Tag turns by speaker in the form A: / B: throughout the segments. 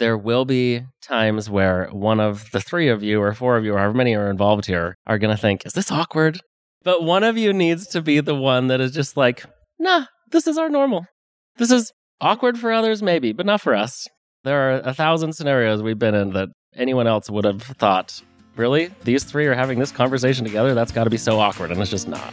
A: There will be times where one of the three of you or four of you, or however many are involved here, are going to think, is this awkward? But one of you needs to be the one that is just like, nah, this is our normal. This is awkward for others, maybe, but not for us. There are a thousand scenarios we've been in that anyone else would have thought, really? These three are having this conversation together? That's got to be so awkward. And it's just not.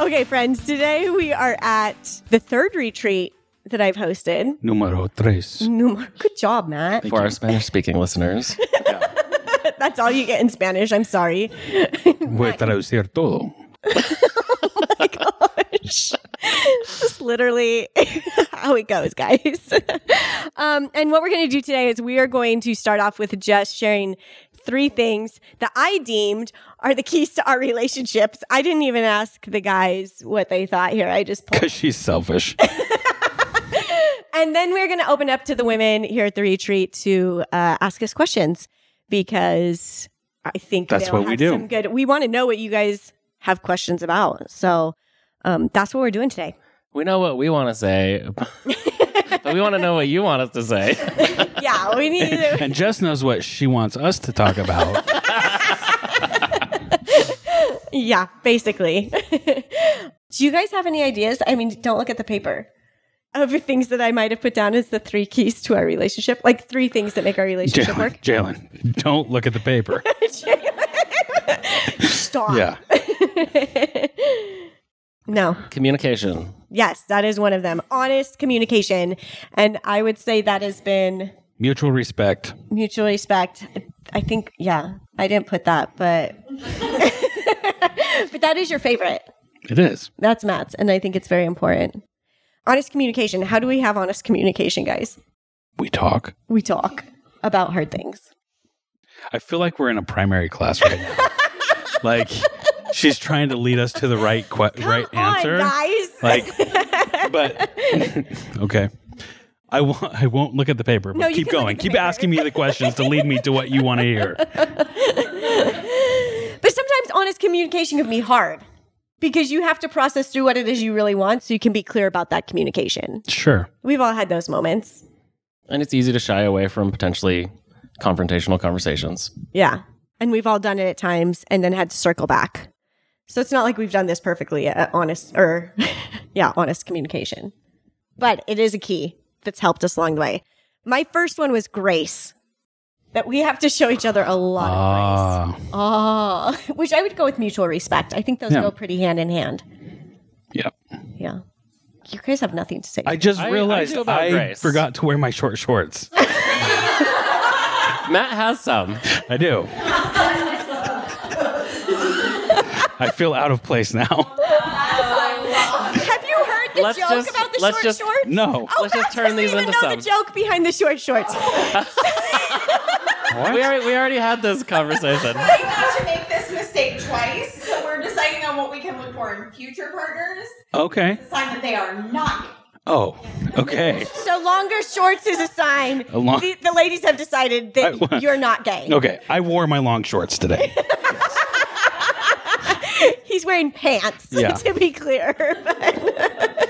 B: Okay, friends, today we are at the third retreat that I've hosted.
C: Numero tres.
B: Numero- Good job, Matt.
A: For our Spanish speaking listeners,
B: That's all you get in Spanish. I'm sorry.
C: Voy a traducir todo.
B: Just literally how it goes, guys. um, and what we're going to do today is we are going to start off with just sharing three things that I deemed are the keys to our relationships. I didn't even ask the guys what they thought here. I just
C: Because she's selfish.
B: And then we're going to open up to the women here at the retreat to uh, ask us questions because I think
C: That's
B: they'll
C: what we do.
B: Good. We want to know what you guys have questions about. So um, that's what we're doing today.
A: we know what we want to say, but we want to know what you want us to say.
B: Yeah, we need to.
C: and Jess knows what she wants us to talk about.
B: Yeah, basically. Do you guys have any ideas? I mean, don't look at the paper. Of things that I might have put down as the three keys to our relationship, like three things that make our relationship
C: Jalen,
B: work.
C: Jalen, don't look at the paper.
B: Stop.
C: Yeah.
B: No.
A: Communication.
B: Yes, that is one of them. Honest communication. And I would say that has been
C: Mutual respect.
B: mutual respect. I think, yeah, I didn't put that, but but that is your favorite.
C: It is.
B: That's Matt's, and I think it's very important. Honest communication. How do we have honest communication, guys?
C: We talk.
B: We talk about hard things.
C: I feel like we're in a primary class right now. like she's trying to lead us to the right que- right
B: Come on,
C: answer.
B: guys.
C: Like, but okay. I won't. I won't look at the paper. But
B: No,
C: keep going. Keep
B: paper.
C: asking me the questions to lead me to what you want to hear.
B: But sometimes honest communication can be hard because you have to process through what it is you really want so you can be clear about that communication.
C: Sure.
B: We've all had those moments.
A: And it's easy to shy away from potentially confrontational conversations.
B: Yeah. And we've all done it at times and then had to circle back. So it's not like we've done this perfectly at honest or yeah, honest communication. But it is a key that's helped us along the way. My first one was grace. That we have to show each other a lot of grace.
C: Ah.
B: Oh, which I would go with mutual respect. I think those
C: Yeah.
B: go pretty hand in hand.
C: Yep.
B: Yeah. You guys have nothing to say.
C: I just
A: I- I
C: realized
A: do about
C: I
A: grace.
C: forgot to wear my short shorts.
A: Matt has some.
C: I do. I feel out of place now.
B: have you heard the
A: Let's
B: joke
A: just-
B: about the
A: let's
B: short
A: just-
B: shorts?
C: No.
B: Oh,
A: Let's just turn these
B: even
A: into
B: know
A: some.
B: the joke behind the short shorts.
A: We already, we already had this conversation.
D: trying not to make this mistake twice, so we're deciding on what we can look for in future partners.
C: Okay.
D: The sign that they are not.
C: Oh. Okay.
B: So longer shorts is a sign.
C: A long-
B: the, the ladies have decided that
C: I-
B: you're not gay.
C: Okay. I wore my long shorts today.
B: He's wearing pants,
C: Yeah.
B: to be clear. But,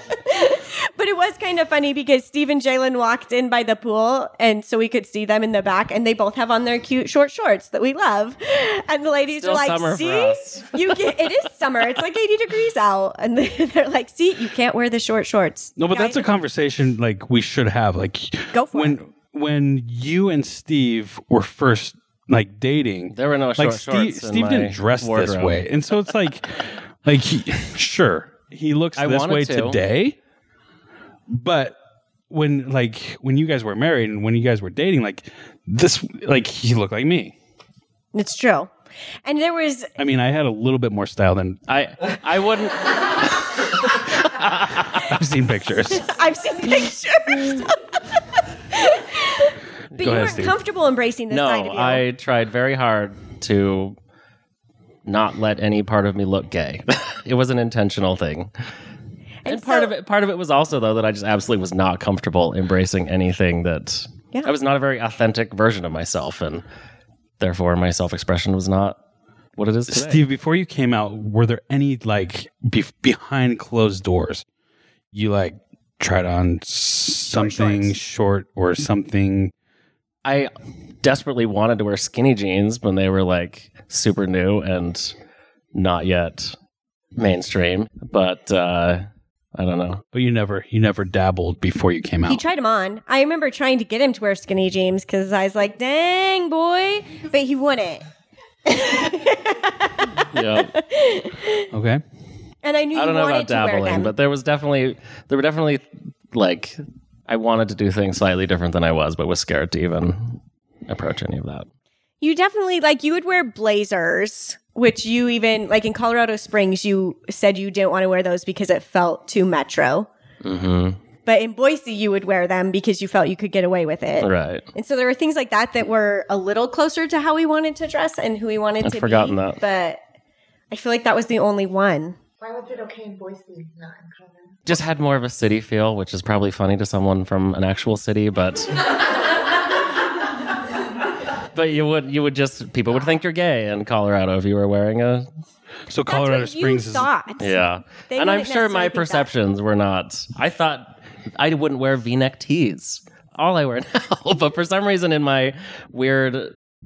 B: but it was kind of funny because Steve and Jalen walked in by the pool, and so we could see them in the back, and they both have on their cute short shorts that we love. And the ladies
A: Still
B: are like, "See, you get, it is summer. It's like 80 degrees out." And they're like, "See, you can't wear the short shorts."
C: No, but that's a conversation like we should have. Like
B: Go for
C: when
B: it.
C: when you and Steve were first like dating.
A: There were no
C: like
A: short
C: Steve,
A: shorts
C: Steve didn't dress this way, and so it's like, like he, sure he looks
A: I
C: this way
A: to.
C: today, but when like when you guys were married and when you guys were dating, like this, like he looked like me.
B: It's true. And there was
C: I mean, I had a little bit more style than
A: I I wouldn't
C: I've seen pictures.
B: I've seen pictures. But you
C: ahead,
B: weren't
C: Steve.
B: comfortable embracing this
A: no,
B: side of you.
A: I tried very hard to not let any part of me look gay. it was an intentional thing. And, part
B: so-
A: of it part of it was also though that I just absolutely was not comfortable embracing anything that
B: Yeah.
A: I was not a very authentic version of myself and therefore my self-expression was not what it is today.
C: Steve, before you came out, were there any like be- behind closed doors? You like tried on something short or something?
A: I desperately wanted to wear skinny jeans when they were like super new and not yet mainstream, but uh I don't know.
C: But you never, you never dabbled before you came out.
B: He tried them on. I remember trying to get him to wear skinny jeans because I was like, "Dang boy," but he wouldn't.
A: Yeah.
C: okay.
B: And I knew
A: I don't know about dabbling, but there was definitely there were definitely like I wanted to do things slightly different than I was, but was scared to even approach any of that.
B: you definitely like you would wear blazers, which you even like in Colorado Springs. You said you didn't want to wear those because it felt too metro.
A: Mm-hmm.
B: But in Boise, you would wear them because you felt you could get away with it.
A: Right.
B: And so there were things like that that were a little closer to how we wanted to dress and who we wanted
A: I'd
B: to
A: forgotten
B: be.
A: that.
B: But I feel like that was the only one.
D: Why was it okay in Boise, not in Colorado?
A: Just had more of a city feel, which is probably funny to someone from an actual city, but But you would you would just people would think you're gay in Colorado if you were wearing a
C: So
B: That's
C: Colorado
B: what
C: Springs
B: you
C: is
B: thought.
A: Yeah.
B: They
A: and I'm
B: wouldn't
A: sure
B: necessarily
A: my
B: think that.
A: perceptions were not. I thought I wouldn't wear v neck tees. All I wear now. but for some reason, in my weird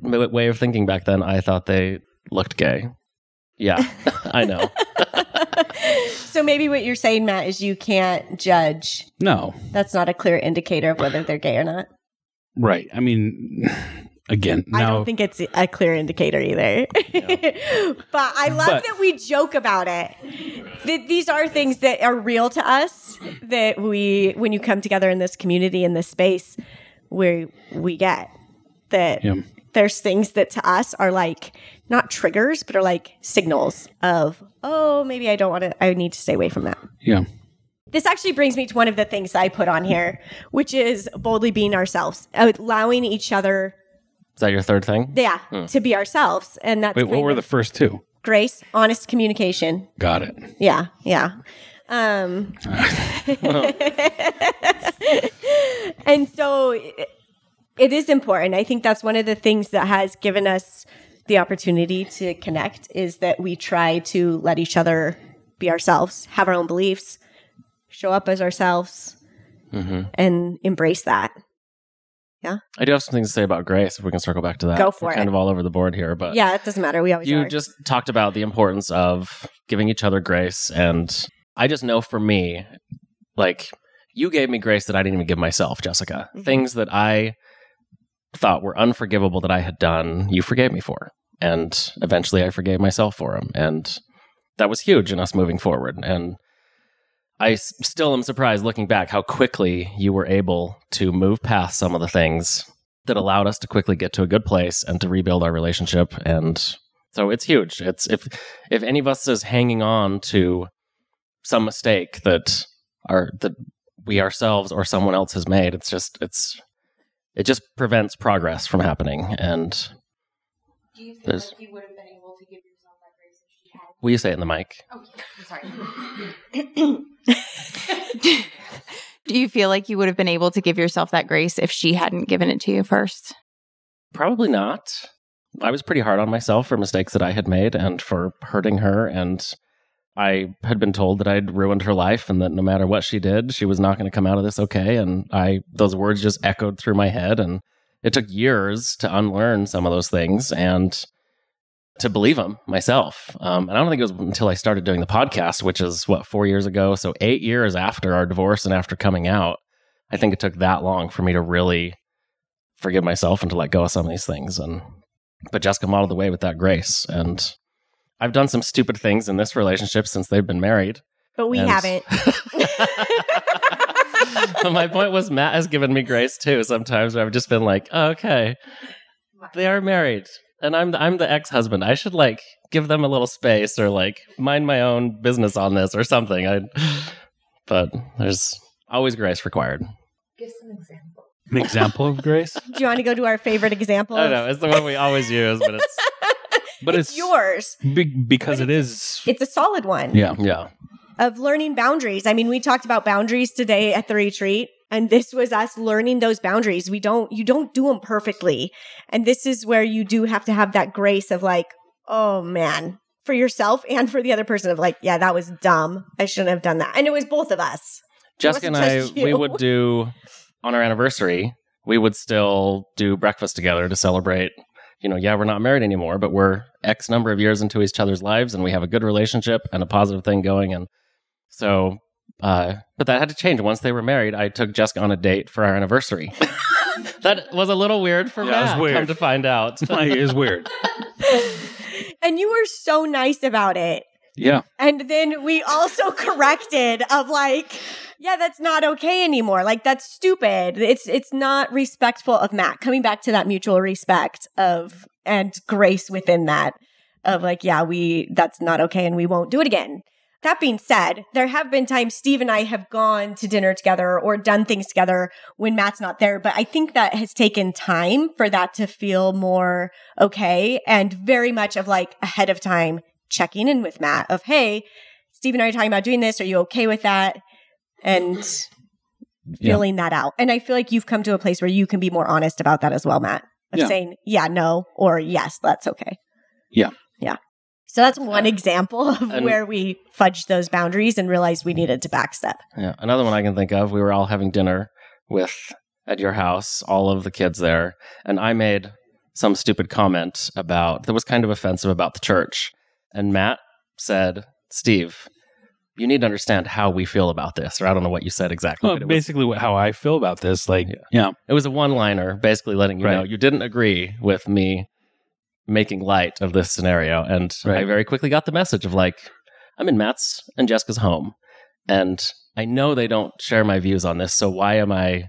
A: m- way of thinking back then, I thought they looked gay. Yeah, I know.
B: So maybe what you're saying, Matt, is you can't judge.
C: no
B: That's not a clear indicator of whether they're gay or not.
C: right. I mean, again,
B: I don't think it's a clear indicator either. but I love
C: But-
B: that we joke about it. That these are things that are real to us that we, when you come together in this community, in this space, we we get that
C: Yeah.
B: there's things that to us are like not triggers, but are like signals of, oh, maybe I don't want to, I need to stay away from that.
C: yeah.
B: This actually brings me to one of the things I put on here, which is boldly being ourselves, allowing each other,
A: Is that your third thing?
B: yeah, to be ourselves. And that's
C: Wait, what were the first two?
B: grace, honest communication.
C: Got it.
B: Yeah, yeah. Um, and so it, it is important. I think that's one of the things that has given us the opportunity to connect is that we try to let each other be ourselves, have our own beliefs, show up as ourselves, and embrace that.
A: I do have some things to say about grace. If we can circle back to that,
B: Go for
A: We're
B: it.
A: Kind of all over the board here, but
B: Yeah, it doesn't matter. We always
A: you
B: are.
A: just talked about the importance of giving each other grace and i just know for me like you gave me grace that i didn't even give myself jessica
B: Mhm.
A: things that i thought were unforgivable that i had done you forgave me for and eventually i forgave myself for them and that was huge in us moving forward and i still am surprised looking back how quickly you were able to move past some of the things that allowed us to quickly get to a good place and to rebuild our relationship and so it's huge. It's if if any of us is hanging on to some mistake that are that we ourselves or someone else has made, it's just it's it just prevents progress from happening. And
D: Do you feel like you would have been able to give yourself that grace if she had?
A: Will you say it in the mic?
D: Okay, I'm sorry.
E: Do you feel like you would have been able to give yourself that grace if she hadn't given it to you first?
A: Probably not. I was pretty hard on myself for mistakes that I had made and for hurting her. And I had been told that I'd ruined her life and that no matter what she did, she was not going to come out of this okay. And I, those words just echoed through my head. And it took years to unlearn some of those things and to believe them myself. Um, and I don't think it was until I started doing the podcast, which is what, four years ago. So eight years after our divorce and after coming out, I think it took that long for me to really forgive myself and to let go of some of these things. And but Jessica modeled the way with that grace. And I've done some stupid things in this relationship since they've been married.
B: but we
A: And-
B: haven't.
A: but my point was Matt has given me grace too. Sometimes where I've just been like, oh, okay, they are married, and I'm the, I'm the ex husband. I should like give them a little space or like mind my own business on this or something. I, but there's always grace required.
D: Give some example.
C: An example of grace,
B: Do you want to go to our favorite example?
A: I
B: of-
A: know it's the one we always use, but it's
C: but
B: it's,
C: it's,
B: yours.
C: be- because it is.
B: It's a solid one
C: Yeah,
A: yeah.
B: of learning boundaries. I mean, we talked about boundaries today at the retreat. And this was us learning those boundaries. We don't, you don't do them perfectly. And this is where you do have to have that grace of like, oh man, for yourself and for the other person of like, yeah, that was dumb. I shouldn't have done that. And it was both of us.
A: Jessica and I, we would do on our anniversary, we would still do breakfast together to celebrate. You know, yeah, we're not married anymore, but we're X number of years into each other's lives and we have a good relationship and a positive thing going. And so, uh, but that had to change. Once they were married, I took Jessica on a date for our anniversary. that was a little weird for
C: Yeah, it was
A: Matt,
C: weird.
A: come to find out.
C: like, it's weird.
B: And you were so nice about it.
C: Yeah,
B: And then we also corrected of like, yeah, that's not okay anymore. Like that's stupid. It's it's not respectful of Matt. Coming back to that mutual respect of and grace within that of like, yeah, we that's not okay and we won't do it again. That being said, there have been times Steve and I have gone to dinner together or done things together when Matt's not there, but I think that has taken time for that to feel more okay and very much of like ahead of time checking in with Matt of, hey, Steve and I are talking about doing this. Are you okay with that? And
C: Yeah.
B: feeling that out. And I feel like you've come to a place where you can be more honest about that as well, Matt. Of
C: Yeah.
B: saying, yeah, no, or yes, that's okay.
C: Yeah.
B: Yeah. So that's one example of
A: And-
B: where we fudged those boundaries and realized we needed to backstep.
A: Yeah. Another one I can think of, we were all having dinner with at your house, all of the kids there, and I made some stupid comment about that was kind of offensive about the church. And Matt said, Steve, you need to understand how we feel about this. Or I don't know what you said exactly.
C: well,
A: but it, was,
C: basically what, how I feel about this. Like,
A: Yeah.
C: yeah,
A: it was a one liner, basically letting you know you didn't agree with me making light of this scenario. And I very quickly got the message of like, I'm in Matt's and Jessica's home. And I know they don't share my views on this. So why am I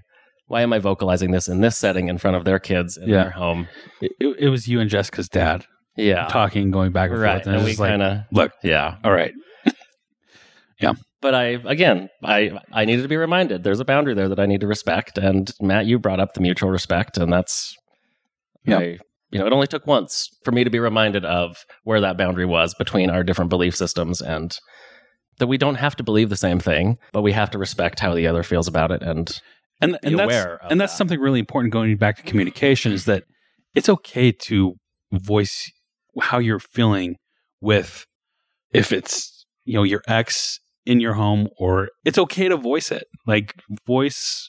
A: why am I vocalizing this in this setting in front of their kids in
C: Yeah.
A: their home?
C: it, it, was you and Jessica's dad
A: Yeah.
C: talking, going back and
A: right.
C: forth, and,
A: And
C: it
A: we
C: was like,
A: kind of
C: look,
A: yeah.
C: all right, yeah.
A: But I again, I I needed to be reminded there's a boundary there that I need to respect. And Matt, you brought up the mutual respect, and that's
C: Yeah.
A: I, you know, it only took once for me to be reminded of where that boundary was between our different belief systems and that we don't have to believe the same thing, but we have to respect how the other feels about it. And
C: and
A: Be
C: and that's and that's
A: that.
C: something really important going back to communication is that it's okay to voice how you're feeling with if it's you know your ex in your home or it's okay to voice it like voice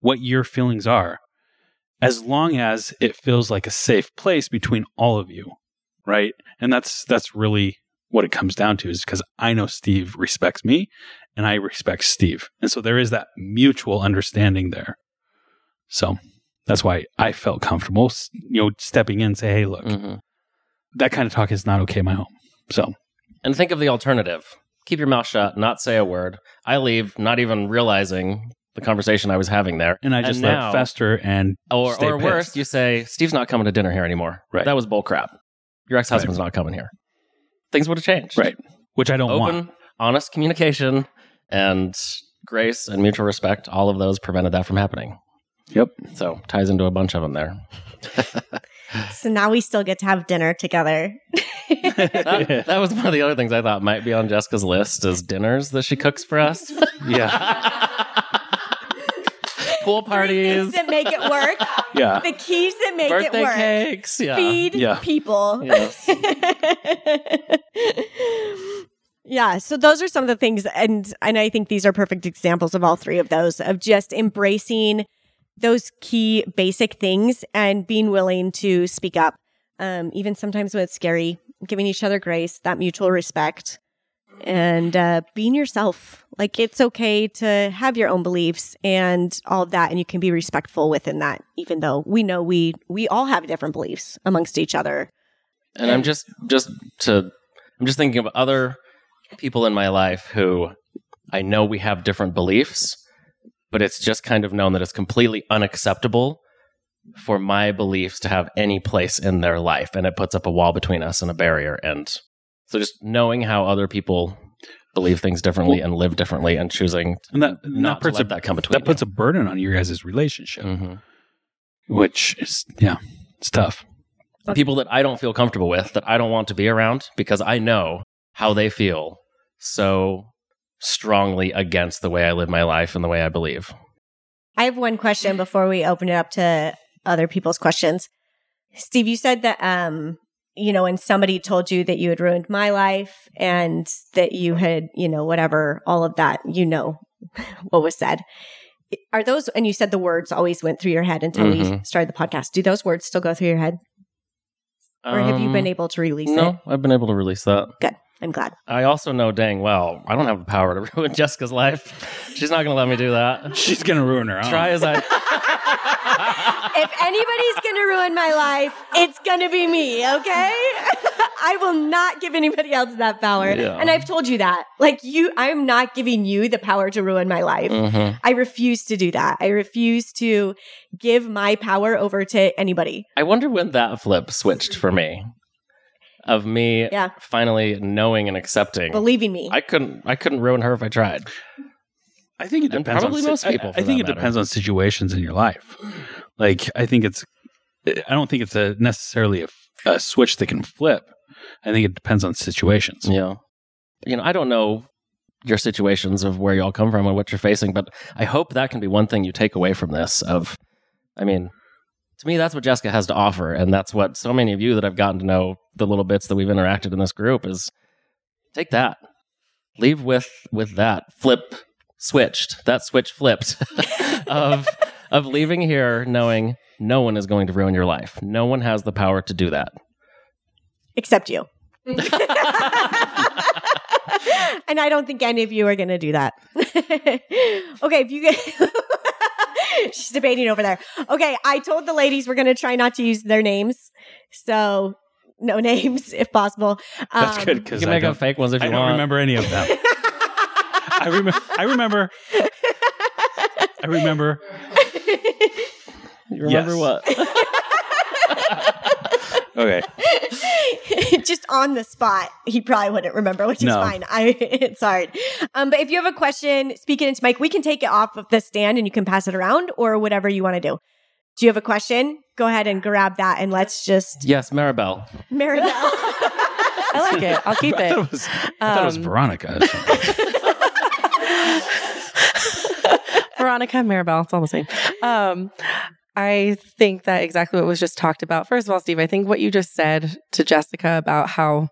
C: what your feelings are as long as it feels like a safe place between all of you right and that's that's really what it comes down to is because i know steve respects me and i respect steve and so there is that mutual understanding there so that's why i felt comfortable you know stepping in and say hey look
A: Mhm.
C: that kind of talk is not okay in my home so
A: and think of the alternative. Keep your mouth shut, not say a word. I leave, not even realizing the conversation I was having there.
C: and i just let
A: now-
C: it fester and
A: Or,
C: stay
A: or worse, you say, Steve's not coming to dinner here anymore.
C: Right.
A: That was bull crap. Your ex husband's not coming here. Things would have changed.
C: right which i don't
A: Open,
C: want
A: honest communication and grace and mutual respect, all of those prevented that from happening.
C: yep
A: So ties into a bunch of them there.
B: So now we still get to have dinner together.
A: That, that was one of the other things I thought might be on Jessica's list is dinners that she cooks for us.
C: yeah
A: Pool parties,
B: that make it work.
C: yeah
B: the keys that make it
A: birthday
B: work.
A: cakes. Yeah.
B: Feed
C: Yeah.
B: people.
A: Yes.
B: yeah, so those are some of the things and and I think these are perfect examples of all three of those of just embracing those key basic things and being willing to speak up. Um, even sometimes when it's scary, giving each other grace, that mutual respect, and uh, being yourself. Like it's okay to have your own beliefs and all of that, and you can be respectful within that, even though we know we we all have different beliefs amongst each other.
A: And I'm just just to I'm just thinking of other people in my life who I know we have different beliefs, but it's just kind of known that it's completely unacceptable for my beliefs to have any place in their life and it puts up a wall between us and a barrier and so just knowing how other people believe things differently and live differently and choosing
C: and that and
A: not
C: that puts
A: to let
C: a
A: that come between
C: that puts a burden on your guys' relationship
A: hmm
C: which is yeah, it's tough.
A: People that I don't feel comfortable with, that I don't want to be around because I know how they feel so strongly against the way I live my life and the way I believe.
B: I have one question before we open it up to other people's questions. Steve, you said that, um, you know, when somebody told you that you had ruined my life and that you had, you know, whatever, all of that, you know, what was said. Are those, and you said the words always went through your head until we
A: Mhm.
B: started the podcast. Do those words still go through your head? Or have you
A: Um,
B: been able to release
A: No,
B: it?
A: I've been able to release that.
B: Good. I'm glad.
A: I also know dang well I don't have the power to ruin Jessica's life. She's not going to let me do that.
C: She's gonna ruin her own.
A: Try as I.
B: if anybody's going to ruin my life, it's going to be me, okay? I will not give anybody else that power.
A: Yeah.
B: And I've told you that. Like you, I'm not giving you the power to ruin my life.
A: Mhm.
B: I refuse to do that. I refuse to give my power over to anybody.
A: I wonder when that flip switched for me. Of me
B: Yeah.
A: finally knowing and accepting.
B: Believing me.
A: I couldn't. I couldn't ruin her if I tried.
C: I think it
A: And
C: depends.
A: probably
C: on, si-
A: most people,
C: I, I think
A: that
C: it depends on situations in your life. Like I think it's. I don't think it's a necessarily a, a switch that can flip. I think it depends on situations.
A: Yeah. You know, I don't know your situations of where y'all come from and what you're facing, but I hope that can be one thing you take away from this of I mean, to me that's what Jessica has to offer and that's what so many of you that I've gotten to know the little bits that we've interacted in this group is take that. Leave with with that. Flip switched. That switch flipped of of leaving here knowing no one is going to ruin your life. No one has the power to do that.
B: Except you. and I don't think any of you are going to do that. okay, if you get. She's debating over there. Okay, I told the ladies we're going to try not to use their names. So, no names if possible.
C: That's
B: Um,
C: good
A: You can
C: I
A: make up fake ones if you
C: I
A: you
C: don't remember any of them. I remember. I remember. I remember.
A: You remember
C: Yes.
A: what?
C: Okay.
B: just on the spot, he probably wouldn't remember, which is
C: No.
B: fine. I it's hard. Um, but if you have a question, speak it into mic. We can take it off of the stand and you can pass it around or whatever you want to do. Do you have a question? Go ahead and grab that and let's just
A: yes, Maribel.
B: Maribel.
F: I like it. I'll keep
C: I thought
F: it.
C: it was. I thought it was
F: Um,
C: Veronica.
F: Veronica, Maribel, it's all the same. Um, I think that exactly what was just talked about. First of all, Steve, I think what you just said to Jessica about how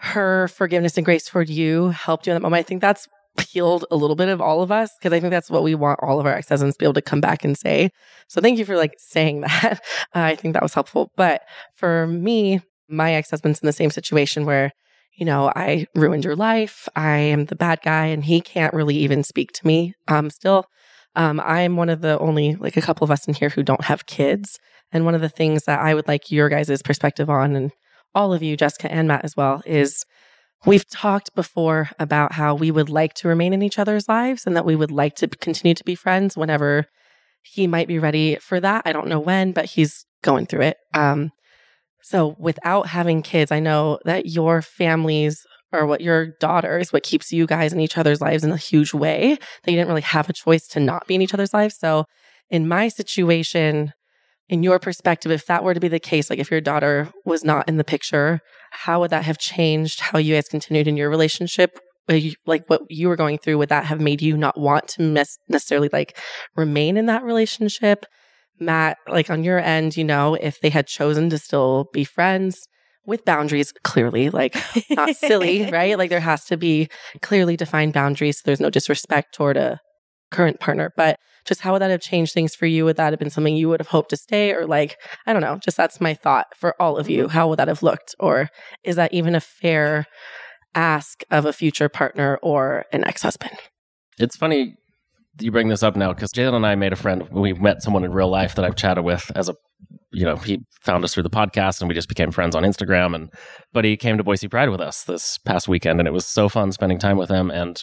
F: her forgiveness and grace toward you helped you in that moment, I think that's healed a little bit of all of us because I think that's what we want all of our ex husbands to be able to come back and say. So thank you for like saying that. Uh, I think that was helpful. But for me, my ex husband's in the same situation where you know, I ruined your life. I am the bad guy and he can't really even speak to me. Um, still, um, I'm one of the only, like a couple of us in here who don't have kids. And one of the things that I would like your guys' perspective on and all of you, Jessica and Matt as well, is we've talked before about how we would like to remain in each other's lives and that we would like to continue to be friends whenever he might be ready for that. I don't know when, but he's going through it. Um, so without having kids, I know that your families or what your daughter is what keeps you guys in each other's lives in a huge way that you didn't really have a choice to not be in each other's lives. So in my situation, in your perspective, if that were to be the case, like if your daughter was not in the picture, how would that have changed how you guys continued in your relationship? Like what you were going through, would that have made you not want to necessarily like remain in that relationship? Matt, like on your end, you know, if they had chosen to still be friends with boundaries, clearly, like not silly, right? Like there has to be clearly defined boundaries. So there's no disrespect toward a current partner. But just how would that have changed things for you? Would that have been something you would have hoped to stay? Or like, I don't know, just that's my thought for all of you. Mm-hmm. How would that have looked? Or is that even a fair ask of a future partner or an ex husband?
A: It's funny you bring this up now because Jalen and I made a friend. We met someone in real life that I've chatted with as a, you know, he found us through the podcast and we just became friends on Instagram. And but he came to Boise Pride with us this past weekend, and it was so fun spending time with him. And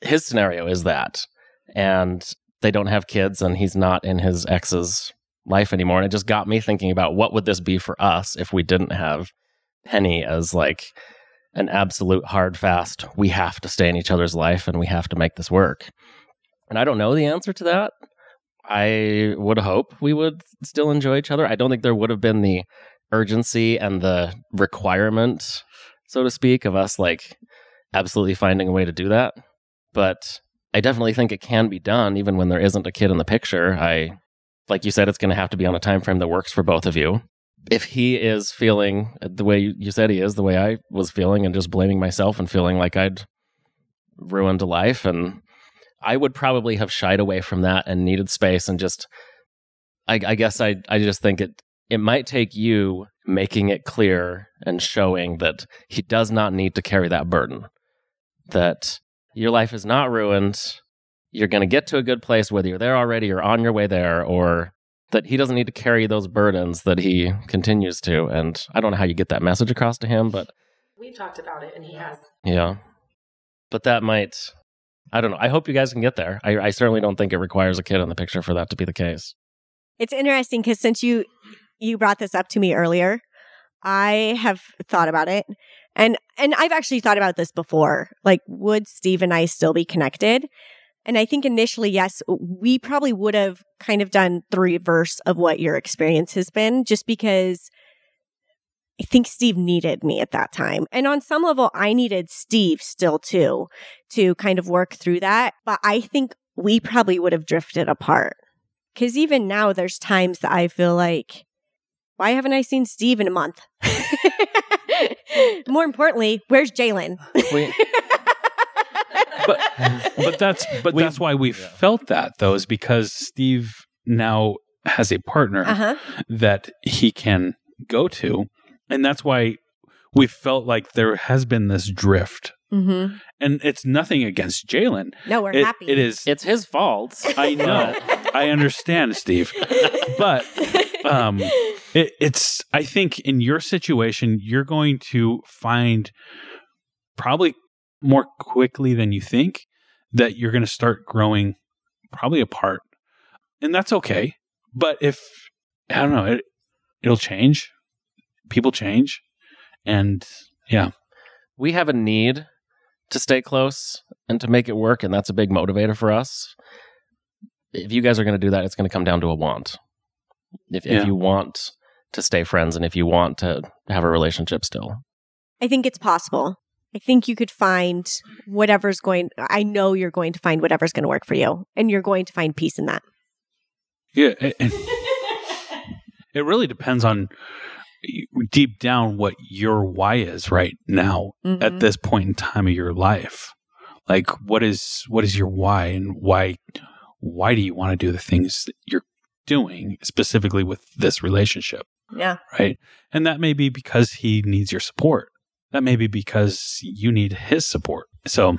A: his scenario is that, and they don't have kids, and he's not in his ex's life anymore. And it just got me thinking about what would this be for us if we didn't have Penny as like an absolute hard fast. We have to stay in each other's life, and we have to make this work. And I don't know the answer to that. I would hope we would still enjoy each other. I don't think there would have been the urgency and the requirement, so to speak, of us like absolutely finding a way to do that. But I definitely think it can be done even when there isn't a kid in the picture. I like you said it's going to have to be on a time frame that works for both of you. If he is feeling the way you said he is, the way I was feeling and just blaming myself and feeling like I'd ruined a life and I would probably have shied away from that and needed space and just I, I guess I I just think it it might take you making it clear and showing that he does not need to carry that burden. That your life is not ruined. You're going to get to a good place whether you're there already or on your way there or that he doesn't need to carry those burdens that he continues to and I don't know how you get that message across to him but
F: We've talked about it and he has.
A: yeah. But that might I don't know. I hope you guys can get there. I, I certainly don't think it requires a kid in the picture for that to be the case.
B: It's interesting because since you you brought this up to me earlier, I have thought about it, and and I've actually thought about this before. Like, would Steve and I still be connected? And I think initially, yes, we probably would have kind of done the reverse of what your experience has been, just because I think Steve needed me at that time. And on some level, I needed Steve still too, to kind of work through that. But I think we probably would have drifted apart. Cause even now, there's times that I feel like, why haven't I seen Steve in a month? More importantly, where's Jalen?
C: But but that's but
A: We-
C: that's why we felt that though is because Steve now has a partner
B: Uh huh.
C: that he can go to, and that's why we felt like there has been this drift.
B: Mm-hmm.
C: And it's nothing against Jalen.
B: No, we're
C: It-
B: happy.
C: It is.
A: it's his fault.
C: I know. I understand, Steve. But um, it, it's. I think in your situation, you're going to find probably more quickly than you think that you're going to start growing probably apart, and that's okay. But if I don't know, it it'll change. People change, and yeah,
A: we have a need to stay close and to make it work, and that's a big motivator for us. If you guys are going to do that, it's going to come down to a want. If,
C: Yeah.
A: if you want to stay friends and if you want to have a relationship still,
B: I think it's possible. I think you could find whatever's going, I know you're going to find whatever's going to work for you, and you're going to find peace in that.
C: Yeah, a- and it really depends on deep down what your why is right now
B: Mhm.
C: at this point in time of your life. Like what is what is your why and why why do you want to do the things that you're doing specifically with this relationship,
B: Yeah.
C: right? And that may be because he needs your support. That may be because you need his support. So,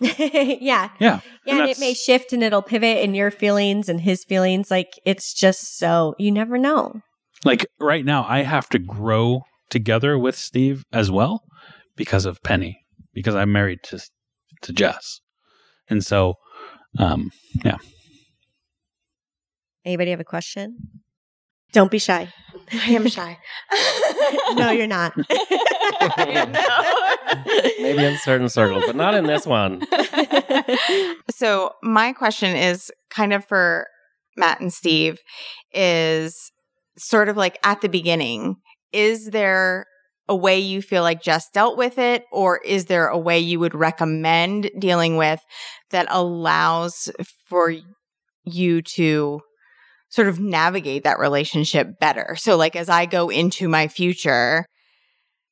B: yeah.
C: yeah.
B: Yeah, and, it may shift and it'll pivot in your feelings and his feelings. Like it's just so you never know.
C: Like right now i have to grow together with steve as well because of penny because i'm married to to jess and so um yeah
B: Anybody have a question? Don't be shy.
E: I am shy.
B: No, you're not.
A: maybe in certain circles, but not in this one.
E: so my question is kind of for Matt and Steve is sort of like at the beginning, is there a way you feel like Jess dealt with it or is there a way you would recommend dealing with that allows for you to sort of navigate that relationship better? So like as I go into my future,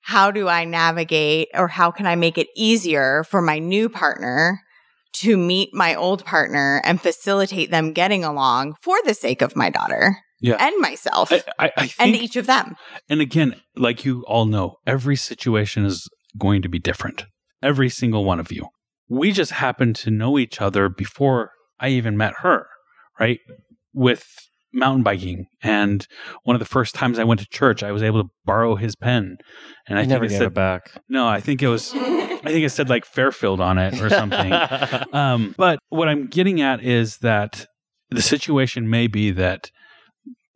E: how do I navigate or how can I make it easier for my new partner to meet my old partner and facilitate them getting along for the sake of my daughter
C: Yeah.
E: and myself
C: I, I, I
E: and each of them.
C: and again, like you all know, every situation is going to be different. Every single one of you. We just happened to know each other before I even met her, right? With mountain biking. And one of the first times I went to church, I was able to borrow his pen. And I
A: I
C: think
A: never
C: it
A: gave
C: said,
A: it back.
C: no, I think it was, I think it said like Fairfield on it or something. Um, but what I'm getting at is that the situation may be that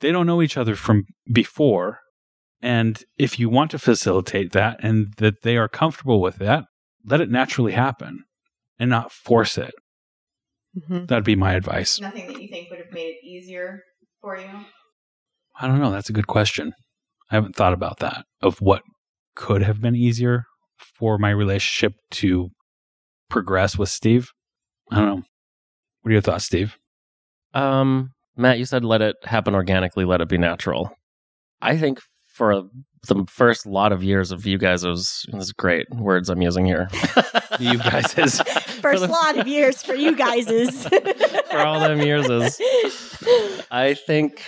C: they don't know each other from before. And if you want to facilitate that and that they are comfortable with that, let it naturally happen and not force it.
B: Mhm.
C: That'd be my advice.
E: Nothing that you think would have made it easier for you?
C: I don't know. That's a good question. I haven't thought about that of what could have been easier for my relationship to progress with Steve. I don't know. What are your thoughts, Steve?
A: Um, Matt, you said let it happen organically, let it be natural. I think for the first lot of years of you guys, it was, it was great words I'm using here.
C: You guys is
B: First
A: the-
B: lot of years for you guys is
A: for all them years is I think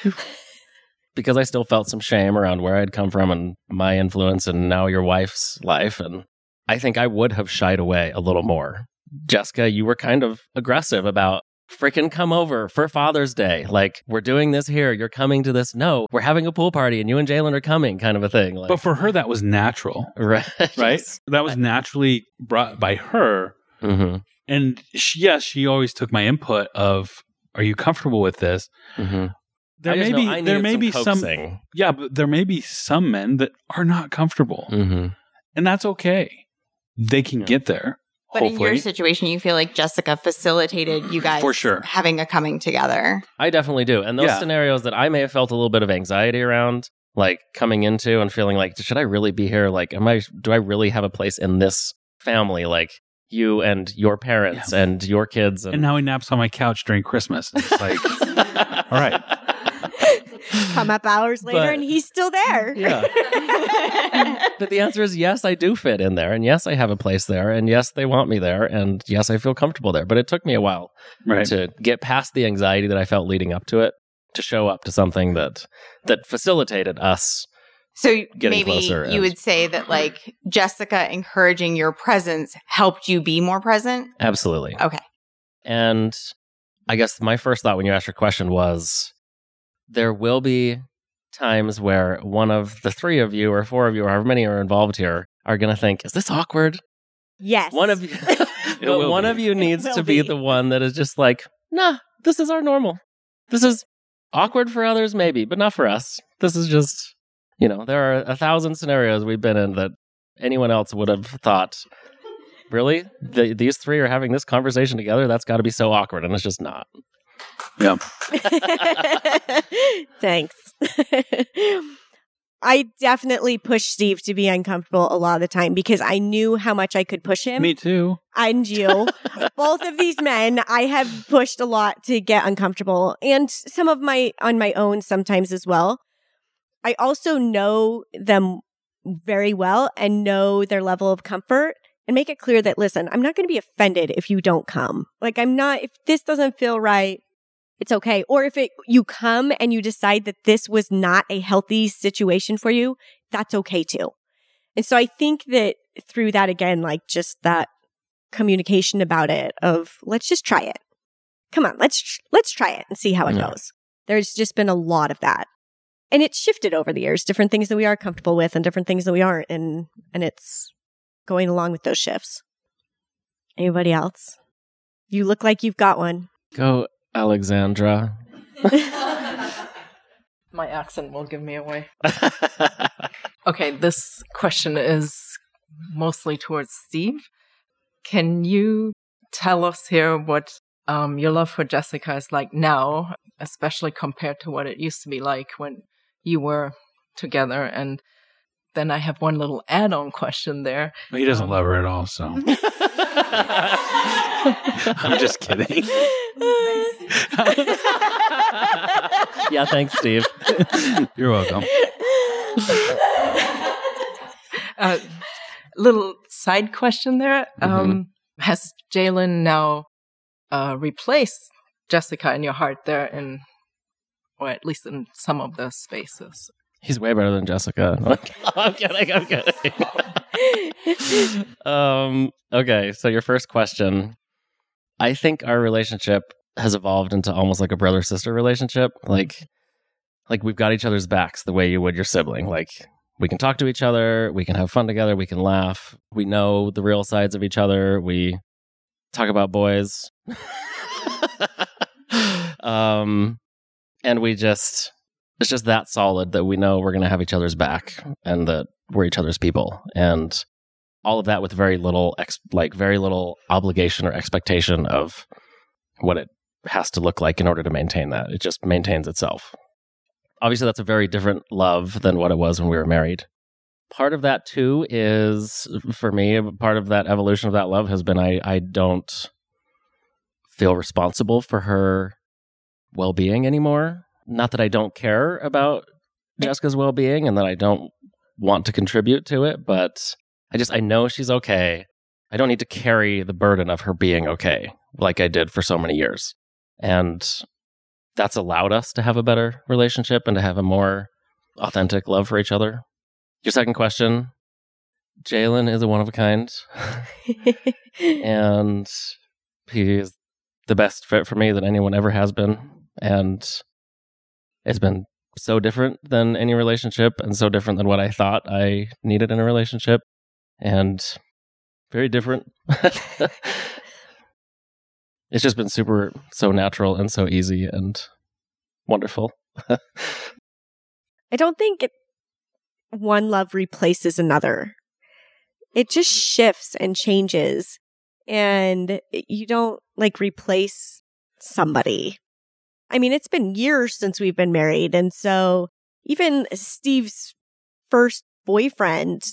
A: because I still felt some shame around where I'd come from and my influence and now your wife's life and I think I would have shied away a little more. Jessica, you were kind of aggressive about freaking come over for Father's Day. Like, we're doing this here. You're coming to this. No, we're having a pool party and you and Jalen are coming, kind of a thing. Like,
C: but for her that was natural,
A: right.
C: right? That was naturally brought by her.
A: hmm
C: And she, yes, she always took my input of are you comfortable with this?
A: hmm
C: There may be there may
A: some
C: be some yeah, but there may be some men that are not comfortable.
A: hmm
C: And that's okay. They can
A: Yeah.
C: get there.
E: But in your situation, you feel like Jessica facilitated you guys
C: For sure.
E: having a coming together.
A: I definitely do. And those
C: Yeah.
A: scenarios that I may have felt a little bit of anxiety around, like coming into and feeling like, should I really be here? Like, am I, do I really have a place in this family? Like you and your parents and your kids. And,
C: and now he naps on my couch during Christmas. It's like all right.
B: Come up hours later
A: But-
B: and he's still there.
A: yeah. but the answer is yes, I do fit in there. And yes, I have a place there. And yes, they want me there. And yes, I feel comfortable there. But it took me a while
C: Right.
A: to get past the anxiety that I felt leading up to it to show up to something that that facilitated us
E: So maybe you
A: and-
E: would say that like Jessica encouraging your presence helped you be more present.
A: absolutely
E: Okay.
A: And I guess my first thought when you asked your question was there will be times where one of the three of you or four of you or however many are involved here are going to think, is this awkward?
B: Yes.
A: One of you, but one
C: be.
A: of you needs to be.
B: be.
A: the one that is just like, nah, this is our normal. This is awkward for others, maybe, but not for us. This is just, you know, there are a thousand scenarios we've been in that anyone else would have thought, really? The, these three are having this conversation together? That's got to be so awkward. And it's just not.
C: Yeah.
B: Thanks. I definitely pushed Steve to be uncomfortable a lot of the time because I knew how much I could push him.
C: Me too.
B: and you. Both of these men, I have pushed a lot to get uncomfortable and some of my on my own sometimes as well. I also know them very well and know their level of comfort and make it clear that listen, I'm not going to be offended if you don't come. Like I'm not if this doesn't feel right, it's okay. Or if it you come and you decide that this was not a healthy situation for you, that's okay too. And so I think that through that again like just that communication about it of let's just try it. Come on, let's let's try it and see how it
A: Yeah.
B: goes. There's just been a lot of that. And it's shifted over the years, different things that we are comfortable with and different things that we aren't and and it's going along with those shifts. Anybody else? You look like you've got one.
A: Go, Alexandra.
F: My accent will give me away. Okay, this question is mostly towards Steve. Can you tell us here what um, your love for Jessica is like now, especially compared to what it used to be like when you were together? And then I have one little add on question there.
C: He doesn't love her at all, so I'm just kidding.
A: yeah, thanks, Steve.
C: You're welcome.
F: uh, little side question there.
A: Mm-hmm.
F: Um, has Jalen now uh, replaced Jessica in your heart there, in or at least in some of the spaces?
A: He's way better than Jessica. I'm kidding. I'm kidding. um, okay, so your first question. I think our relationship has evolved into almost like a brother sister relationship. Like, like we've got each other's backs the way you would your sibling. Like we can talk to each other, we can have fun together, we can laugh. We know the real sides of each other. We talk about boys. um, and we just it's just that solid that we know we're going to have each other's back and that we're each other's people and all of that with very little ex- like very little obligation or expectation of what it has to look like in order to maintain that. It just maintains itself. Obviously, that's a very different love than what it was when we were married. Part of that too is for me, part of that evolution of that love has been I, I don't feel responsible for her well being anymore. Not that I don't care about Jessica's well being and that I don't want to contribute to it, but I just I know she's okay. I don't need to carry the burden of her being okay like I did for so many years. And that's allowed us to have a better relationship and to have a more authentic love for each other. Your second question Jalen is a one of a kind, and he's the best fit for me that anyone ever has been. And it's been so different than any relationship and so different than what I thought I needed in a relationship. And very different. it's just been super so natural and so easy and wonderful.
B: I don't think it, one love replaces another. It just shifts and changes. And you don't like replace somebody. I mean, it's been years since we've been married. And so even Steve's first boyfriend,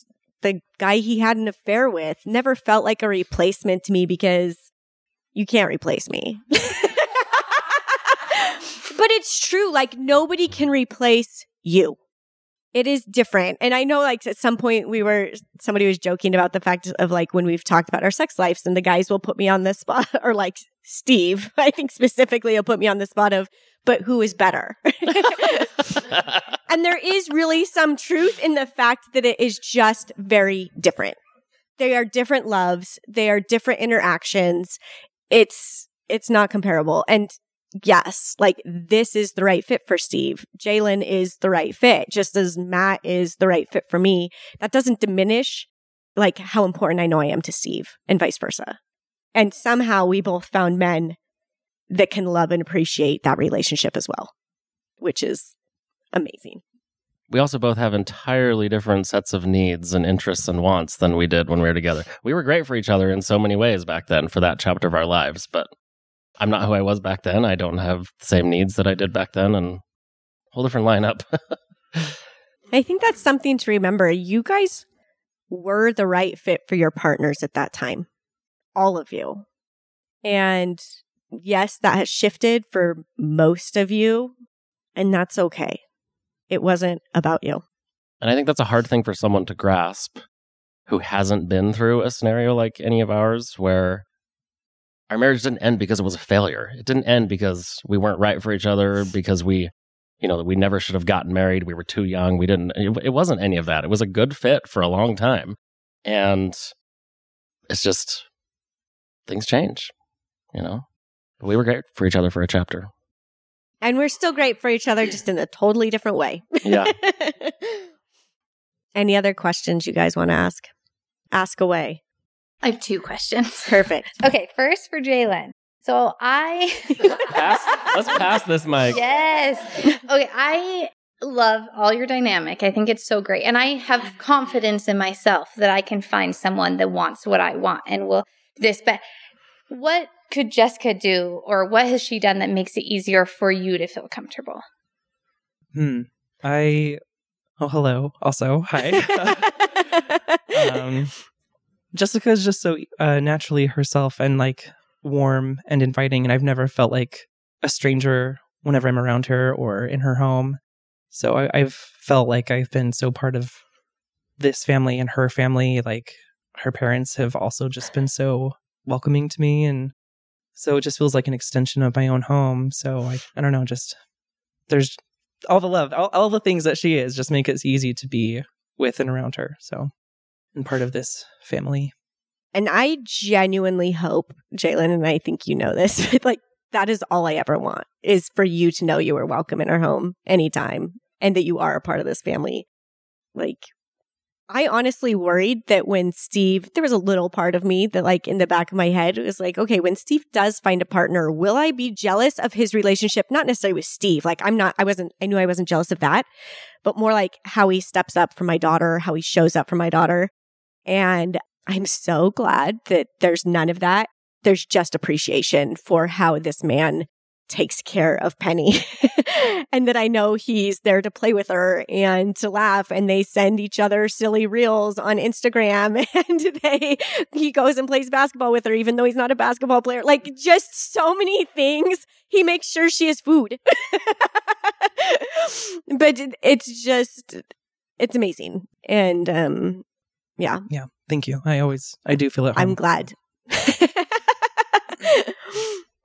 B: the guy he had an affair with, never felt like a replacement to me because you can't replace me. but it's true. Like nobody can replace you. It is different. And I know like at some point we were, somebody was joking about the fact of like when we've talked about our sex lives and the guys will put me on the spot or like Steve, I think specifically will put me on the spot of, but who is better? and there is really some truth in the fact that it is just very different. They are different loves. They are different interactions. It's, it's not comparable. And yes, like this is the right fit for Steve. Jalen is the right fit, just as Matt is the right fit for me. That doesn't diminish like how important I know I am to Steve and vice versa. And somehow we both found men that can love and appreciate that relationship as well, which is amazing.
A: We also both have entirely different sets of needs and interests and wants than we did when we were together. We were great for each other in so many ways back then for that chapter of our lives, but I'm not who I was back then. I don't have the same needs that I did back then and whole different lineup.
B: I think that's something to remember. You guys were the right fit for your partners at that time. All of you. And yes, that has shifted for most of you, and that's okay. It wasn't about you.
A: And I think that's a hard thing for someone to grasp who hasn't been through a scenario like any of ours where our marriage didn't end because it was a failure. It didn't end because we weren't right for each other, because we, you know, we never should have gotten married. We were too young. We didn't, it, wasn't any of that. It was a good fit for a long time. And it's just, things change, you know? But we were great for each other for a chapter.
B: And we're still great for each other, just in a totally different way.
A: Yeah.
B: Any other questions you guys want to ask? Ask away.
G: I have two questions.
B: Perfect.
G: Okay, first for Jalen. So I
A: pass, let's pass this mic.
G: Yes. Okay, I love all your dynamic. I think it's so great. And I have confidence in myself that I can find someone that wants what I want and will this. But what could Jessica do or what has she done that makes it easier for you to feel comfortable?
H: Hmm. I oh hello. Also, hi. um Jessica is just so uh, naturally herself and like warm and inviting, and I've never felt like a stranger whenever I'm around her or in her home. So I, I've felt like I've been so part of this family and her family. Like her parents have also just been so welcoming to me, and so it just feels like an extension of my own home. So I, I don't know, just there's all the love, all, all the things that she is, just make it easy to be with and around her. So and part of this family.
B: And I genuinely hope, Jalen, and I think you know this, but like that is all I ever want is for you to know you are welcome in our home anytime and that you are a part of this family. Like, I honestly worried that when Steve, there was a little part of me that, like, in the back of my head was like, okay, when Steve does find a partner, will I be jealous of his relationship? Not necessarily with Steve. Like, I'm not, I wasn't, I knew I wasn't jealous of that, but more like how he steps up for my daughter, how he shows up for my daughter. And I'm so glad that there's none of that. there's just appreciation for how this man takes care of Penny and that I know he's there to play with her and to laugh. And they send each other silly reels on Instagram and they he goes and plays basketball with her even though he's not a basketball player. Like just so many things. He makes sure she has food. But it's just it's amazing. And um yeah
H: Yeah. Thank you. I always I do feel it.
B: I'm glad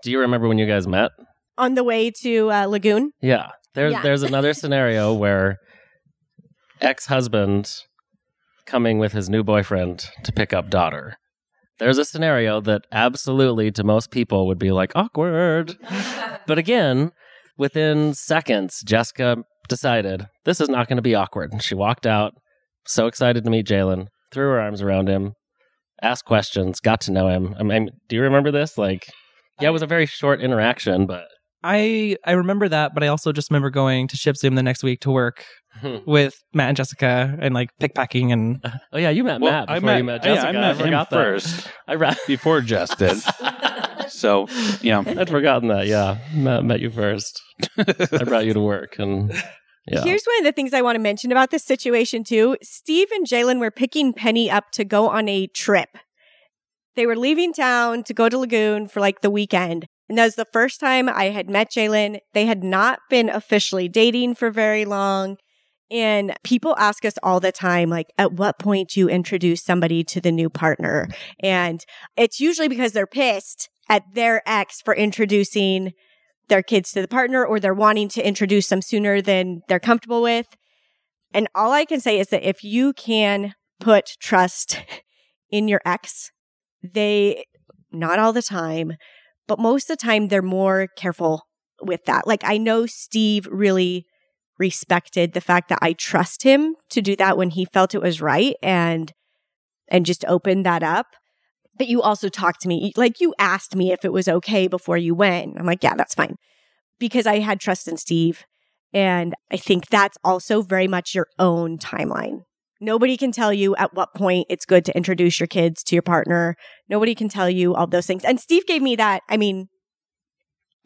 A: Do you remember when you guys met?
B: on the way to uh, Lagoon
A: Yeah. There's
B: Yeah.
A: there's another scenario where ex-husband coming with his new boyfriend to pick up daughter. There's a scenario that absolutely to most people would be like awkward. but again, within seconds, Jessica decided this is not going to be awkward. And she walked out, so excited to meet Jalen, threw her arms around him, asked questions, got to know him. I mean, do you remember this? Like, yeah, it was a very short interaction, but
H: I I remember that, but I also just remember going to Ship Zoom the next week to work hmm. with Matt and Jessica and like pickpacking and
A: oh yeah, you met
I: Well,
A: Matt before
I: I met,
A: you met
I: yeah,
A: Jessica.
I: I met him
A: that.
I: first
A: I ra-
I: before Jess did. so yeah,
A: I'd forgotten that. Yeah, met, met you first. I brought you to work, and yeah,
B: Here's one of the things I want to mention about this situation too. Steve and Jalen were picking Penny up to go on a trip. They were leaving town to go to Lagoon for like the weekend. And that was the first time I had met Jalen. They had not been officially dating for very long. And people ask us all the time, like, at what point do you introduce somebody to the new partner? And it's usually because they're pissed at their ex for introducing their kids to the partner or they're wanting to introduce them sooner than they're comfortable with. And all I can say is that if you can put trust in your ex, they, not all the time, but most of the time, they're more careful with that. Like, I know Steve really respected the fact that I trust him to do that when he felt it was right and, and just opened that up. But you also talked to me, like you asked me if it was okay before you went. I'm like, yeah, that's fine. Because I had trust in Steve. And I think that's also very much your own timeline. Nobody can tell you at what point it's good to introduce your kids to your partner. Nobody can tell you all those things. And Steve gave me that. I mean,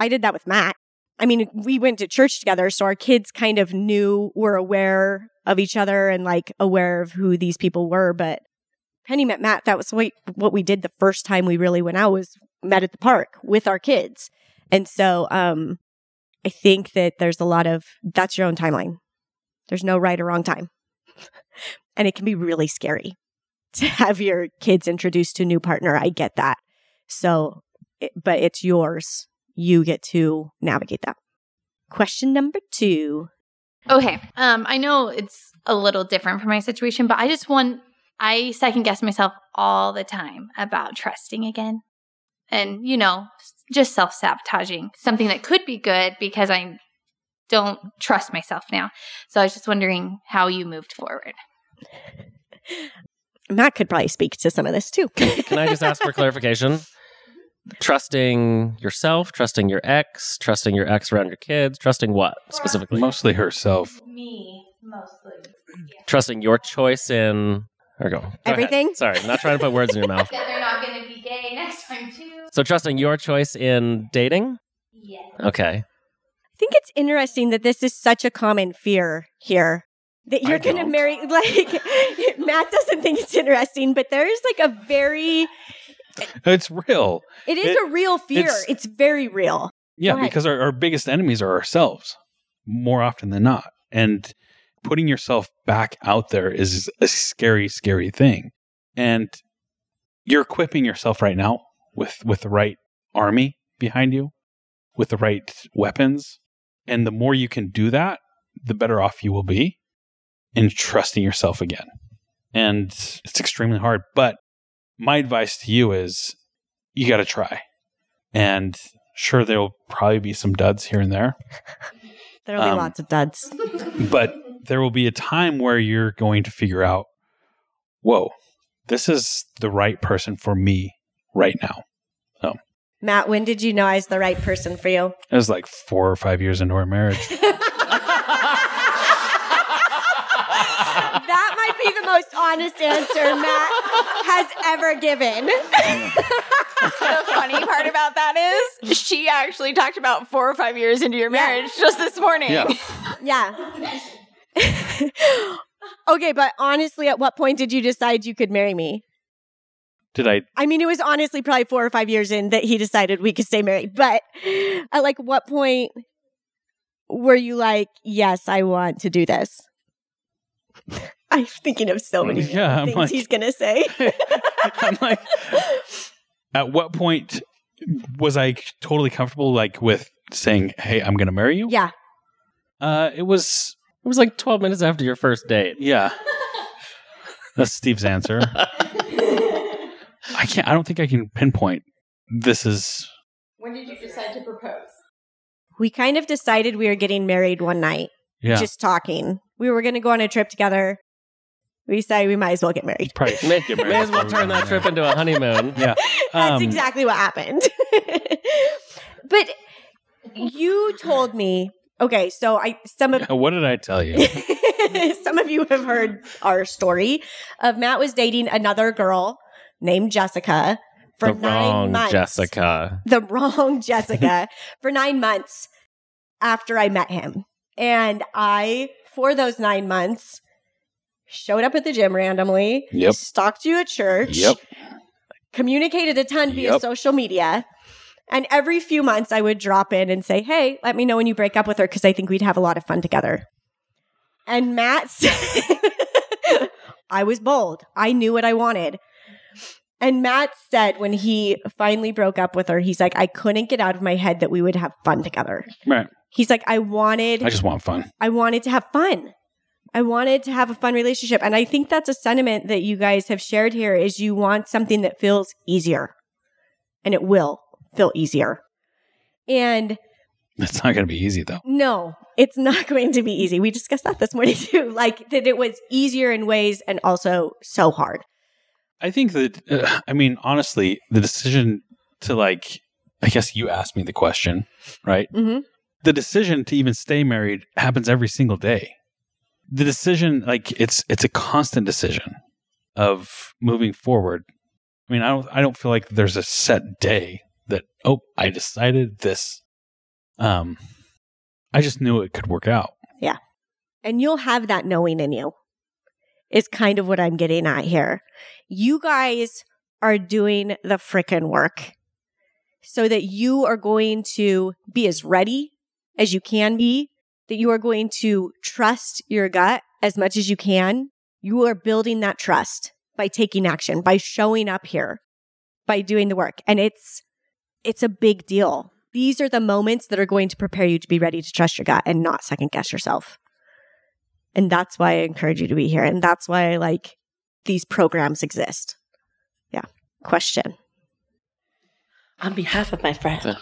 B: I did that with Matt. I mean, we went to church together, so our kids kind of knew, were aware of each other and like aware of who these people were. But Penny met Matt. That was what, we did the first time we really went out was met at the park with our kids. And so, um, I think that there's a lot of that's your own timeline. There's no right or wrong time. and it can be really scary to have your kids introduced to a new partner. I get that. So, it, but it's yours. You get to navigate that. Question number two.
G: Okay. Um, I know it's a little different from my situation, but I just want I second guess myself all the time about trusting again. And, you know, just self sabotaging something that could be good because I don't trust myself now. So I was just wondering how you moved forward.
B: Matt could probably speak to some of this too.
A: Can I just ask for clarification? Trusting yourself, trusting your ex, trusting your ex around your kids, trusting what specifically?
I: mostly herself.
G: Me, mostly.
A: trusting your choice in. There we go. Go ahead.
B: Everything?
A: Sorry, I'm not trying to put words in your mouth.
G: That they're not going to be gay next time, too.
A: So trusting your choice in dating.
G: Yeah.
A: Okay.
B: I think it's interesting that this is such a common fear here. That you're going to marry, like, Matt doesn't think it's interesting, but there is like a very,
I: It's real.
B: it is
I: It-
B: a real fear.
I: it's-
B: It's, very real.
I: Yeah, because our, our biggest enemies are ourselves more often than not. And putting yourself back out there is a scary, scary thing. And you're equipping yourself right now with, with the right army behind you, with the right weapons. And the more you can do that, the better off you will be in trusting yourself again. And it's extremely hard. But my advice to you is you got to try. And sure, there will probably be some duds here and there,
B: There'll be
I: Um,
B: lots of duds.
I: but there will be a time where you're going to figure out, whoa, this is the right person for me right now.
B: Matt, when did you know I was the right person for you?
I: It was like four or five years into our marriage.
B: that might be the most honest answer Matt has ever given.
E: the funny part about that is she actually talked about four or five years into your marriage just this morning.
I: Yeah.
B: Yeah. okay, but honestly, at what point did you decide you could marry me?
I: Did I?
B: I mean, it was honestly probably four or five years in that he decided we could stay married. But at like what point were you like, yes, I want to do this? I'm thinking of so many
I: Yeah,
B: things
I: like-
B: he's gonna say.
I: I'm like, at what point was I totally comfortable, like, with saying, "Hey, I'm going to marry you"?
B: yeah.
I: Uh, it was,
A: It was like 12 minutes after your first date.
I: yeah. That's Steve's answer. I can't. I don't think I can pinpoint. This is
D: When did you decide to propose?
B: We kind of decided we were getting married one night,
I: yeah.
B: just talking. We were gonna go on a trip together. We decided we might as well get married.
I: Probably
A: May,
I: get married
A: may as well
I: before
A: turn that trip into a honeymoon.
I: Yeah.
B: That's
I: Um,
B: exactly what happened. but you told me, okay, so I some of
I: What did I tell you?
B: some of you have heard our story of Matt was dating another girl named Jessica for
A: the
B: nine
A: wrong
B: months.
A: Jessica.
B: The wrong Jessica for nine months after I met him. And I, for those nine months, showed up at the gym randomly,
I: Yep.
B: stalked you at church,
I: Yep.
B: communicated a ton via social media. And every few months, I would drop in and say, Hey, let me know when you break up with her because I think we'd have a lot of fun together. And Matt said, I was bold. I knew what I wanted. And Matt said when he finally broke up with her, he's like, I couldn't get out of my head that we would have fun together.
I: Right.
B: He's like, I wanted
I: I just want fun.
B: I wanted to have fun. I wanted to have a fun relationship. And I think that's a sentiment that you guys have shared here is you want something that feels easier. And it will feel easier. And
I: It's not going to be easy though.
B: no, it's not going to be easy. We discussed that this morning too. Like that it was easier in ways and also so hard.
I: I think that, uh, I mean, honestly, the decision to like, I guess you asked me the question, right?
B: Mm-hmm.
I: The decision to even stay married happens every single day. The decision, like, it's it's a constant decision of moving forward. I mean, I don't I don't feel like there's a set day that oh I decided this. Um, I just knew it could work out. Yeah.
B: And you'll have that knowing in you is kind of what i'm getting at here you guys are doing the frickin' work so that you are going to be as ready as you can be that you are going to trust your gut as much as you can you are building that trust by taking action by showing up here by doing the work and it's it's a big deal these are the moments that are going to prepare you to be ready to trust your gut and not second guess yourself and that's why I encourage you to be here. And that's why I like these programs exist. Yeah. Question.
F: On behalf of my friend.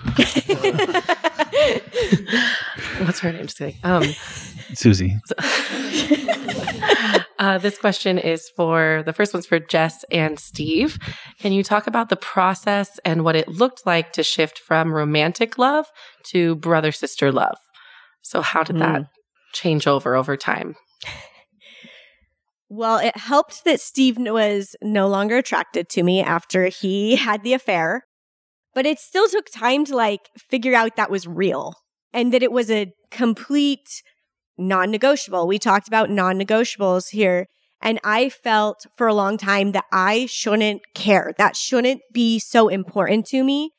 F: What's her name? Just kidding. Um,
I: Susie,
F: uh, this question is for the first one's for Jess and Steve. Can you talk about the process and what it looked like to shift from romantic love to brother sister love? So, how did that change over over time?
B: Well, it helped that Steve was no longer attracted to me after he had the affair, but it still took time to like figure out that was real and that it was a complete non negotiable. We talked about non negotiables here. And I felt for a long time that I shouldn't care. That shouldn't be so important to me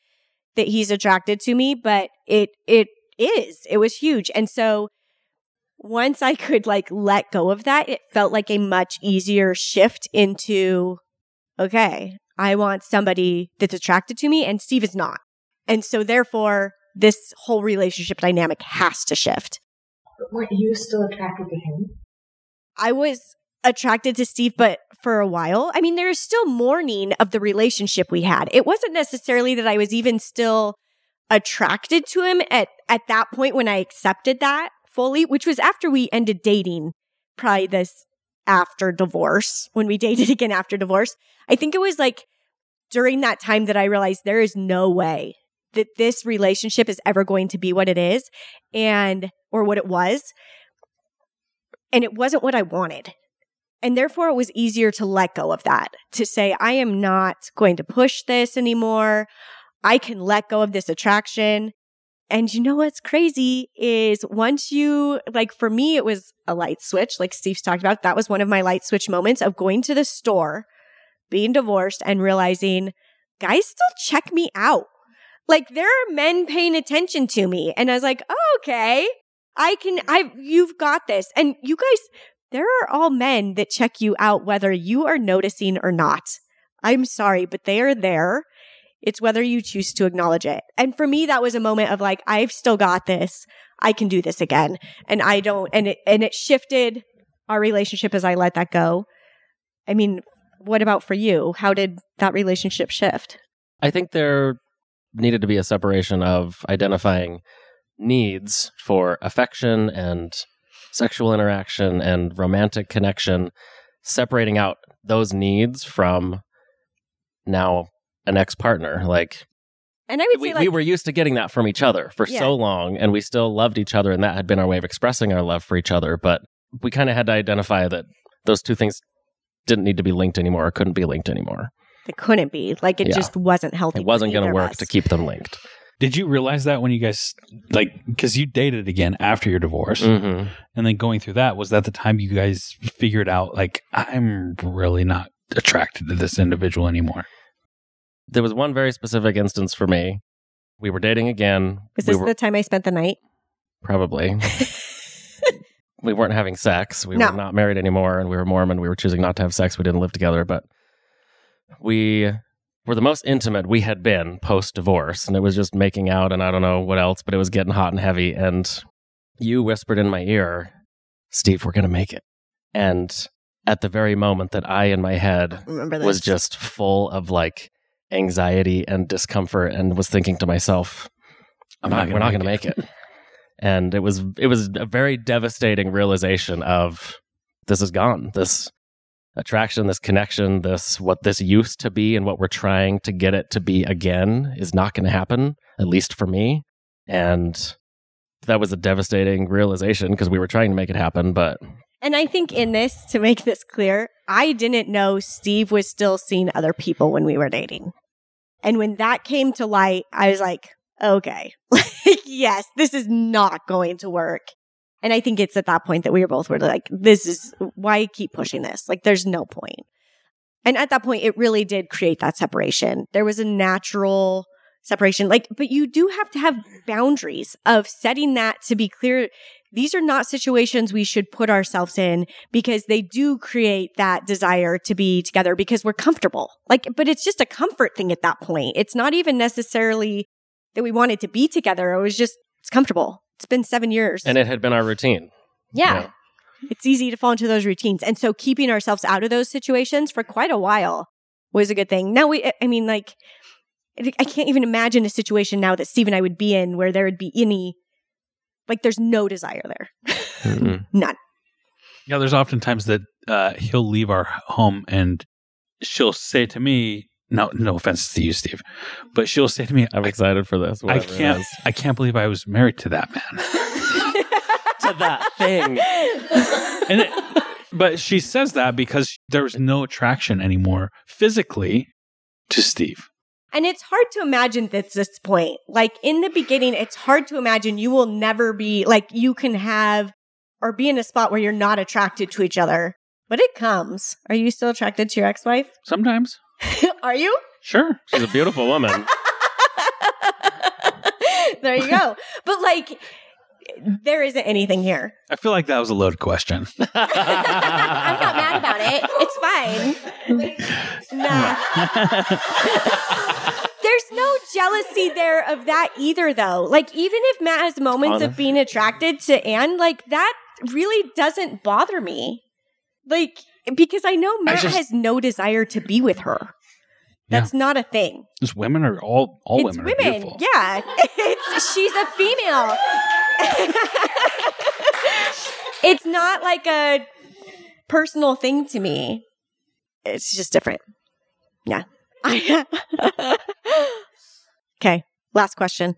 B: that he's attracted to me, but it, it is. It was huge. And so once I could like let go of that, it felt like a much easier shift into, okay, I want somebody that's attracted to me and Steve is not. And so therefore, this whole relationship dynamic has to shift.
J: Were you still attracted to him?
B: I was attracted to Steve, but for a while, I mean, there is still mourning of the relationship we had. It wasn't necessarily that I was even still attracted to him at, at that point when I accepted that fully, which was after we ended dating, probably this after divorce, when we dated again after divorce. I think it was like during that time that I realized there is no way that this relationship is ever going to be what it is and, or what it was. And it wasn't what I wanted. And therefore, it was easier to let go of that, to say, I am not going to push this anymore. I can let go of this attraction. And you know what's crazy is once you, like for me, it was a light switch, like Steve's talked about. That was one of my light switch moments of going to the store, being divorced, and realizing guys still check me out. Like there are men paying attention to me. And I was like, oh, okay, I can, I, you've got this. And you guys, there are all men that check you out, whether you are noticing or not. I'm sorry, but they are there. It's whether you choose to acknowledge it. And for me, that was a moment of like, I've still got this. I can do this again. And I don't, and it, and it shifted our relationship as I let that go. I mean, what about for you? How did that relationship shift?
A: I think there needed to be a separation of identifying needs for affection and sexual interaction and romantic connection, separating out those needs from now an ex partner. Like,
B: And I would
A: we,
B: say like,
A: we were used to getting that from each other for
B: Yeah.
A: so long, and we still loved each other, and that had been our way of expressing our love for each other. But we kind of had to identify that those two things didn't need to be linked anymore or couldn't be linked anymore.
B: It couldn't be. Like it
A: Yeah.
B: just wasn't healthy.
A: It wasn't
B: going
A: going to work to keep them linked.
I: Did you realize that when you guys like because you dated again after your divorce,
A: hmm
I: and then going through that was that the time you guys figured out like I'm really not attracted to this individual anymore.
A: There was one very specific instance for me. We were dating again.
B: Was
A: we
B: this
A: were,
B: the time I spent the night?
A: probably. we weren't having sex. We
B: No.
A: were not married anymore, and we were Mormon. We were choosing not to have sex. We didn't live together, but we were the most intimate we had been post divorce, and it was just making out, and I don't know what else, but it was getting hot and heavy. And you whispered in my ear, "Steve, we're gonna make it." And at the very moment that I, in my head, was just full of like anxiety and discomfort, and was thinking to myself,
I: I'm
A: not, we're not going to
I: make
A: make it. And it was it was a very devastating realization of this is gone. This attraction, this connection, this what this used to be and what we're trying to get it to be again is not going to happen, at least for me. And that was a devastating realization because we were trying to make it happen, but
B: And I think in this, to make this clear, I didn't know Steve was still seeing other people when we were dating. And when that came to light, I was like, okay, like, yes, this is not going to work. And I think it's at that point that we were both were like, this is why keep pushing this? Like, there's no point. And at that point, it really did create that separation. There was a natural separation. Like, but you do have to have boundaries of setting that to be clear. These are not situations we should put ourselves in because they do create that desire to be together because we're comfortable. Like, but it's just a comfort thing at that point. It's not even necessarily that we wanted to be together. It was just, it's comfortable. It's been seven years.
A: and it had been our routine.
B: yeah.
A: yeah.
B: It's easy to fall into those routines. And so keeping ourselves out of those situations for quite a while was a good thing. Now we, I mean, like, I can't even imagine a situation now that Steve and I would be in where there would be any, like, there's no desire there.
A: Mm-mm.
B: None.
I: Yeah, there's oftentimes that uh, he'll leave our home and she'll say to me, "No, no offense to you, Steve, but she'll say to me,
A: I'm excited for this.
I: I can't. I can't believe I was married to that man."
A: to that thing.
I: and it, but she says that because there was no attraction anymore physically to Steve.
B: And it's hard to imagine at this point. Like in the beginning, it's hard to imagine you will never be like you can have or be in a spot where you're not attracted to each other. But it comes. Are you still attracted to your ex-wife?
I: Sometimes,
B: Are you?
I: sure.
A: She's a beautiful woman.
B: there you go. But like there isn't anything here.
I: I feel like that was a loaded question.
B: I'm not mad about it. It's fine. nah. There's no jealousy there of that either, though. Like, even if Matt has moments of being attracted to Anne, like, that really doesn't bother me. Like, because I know Matt
I: just-
B: has no desire to be with her. That's not a thing.
I: Just women are all all
B: it's
I: women,
B: women.
I: are.
B: Yeah. It's she's a female. it's not like a personal thing to me. It's just different. Yeah. okay. Last question.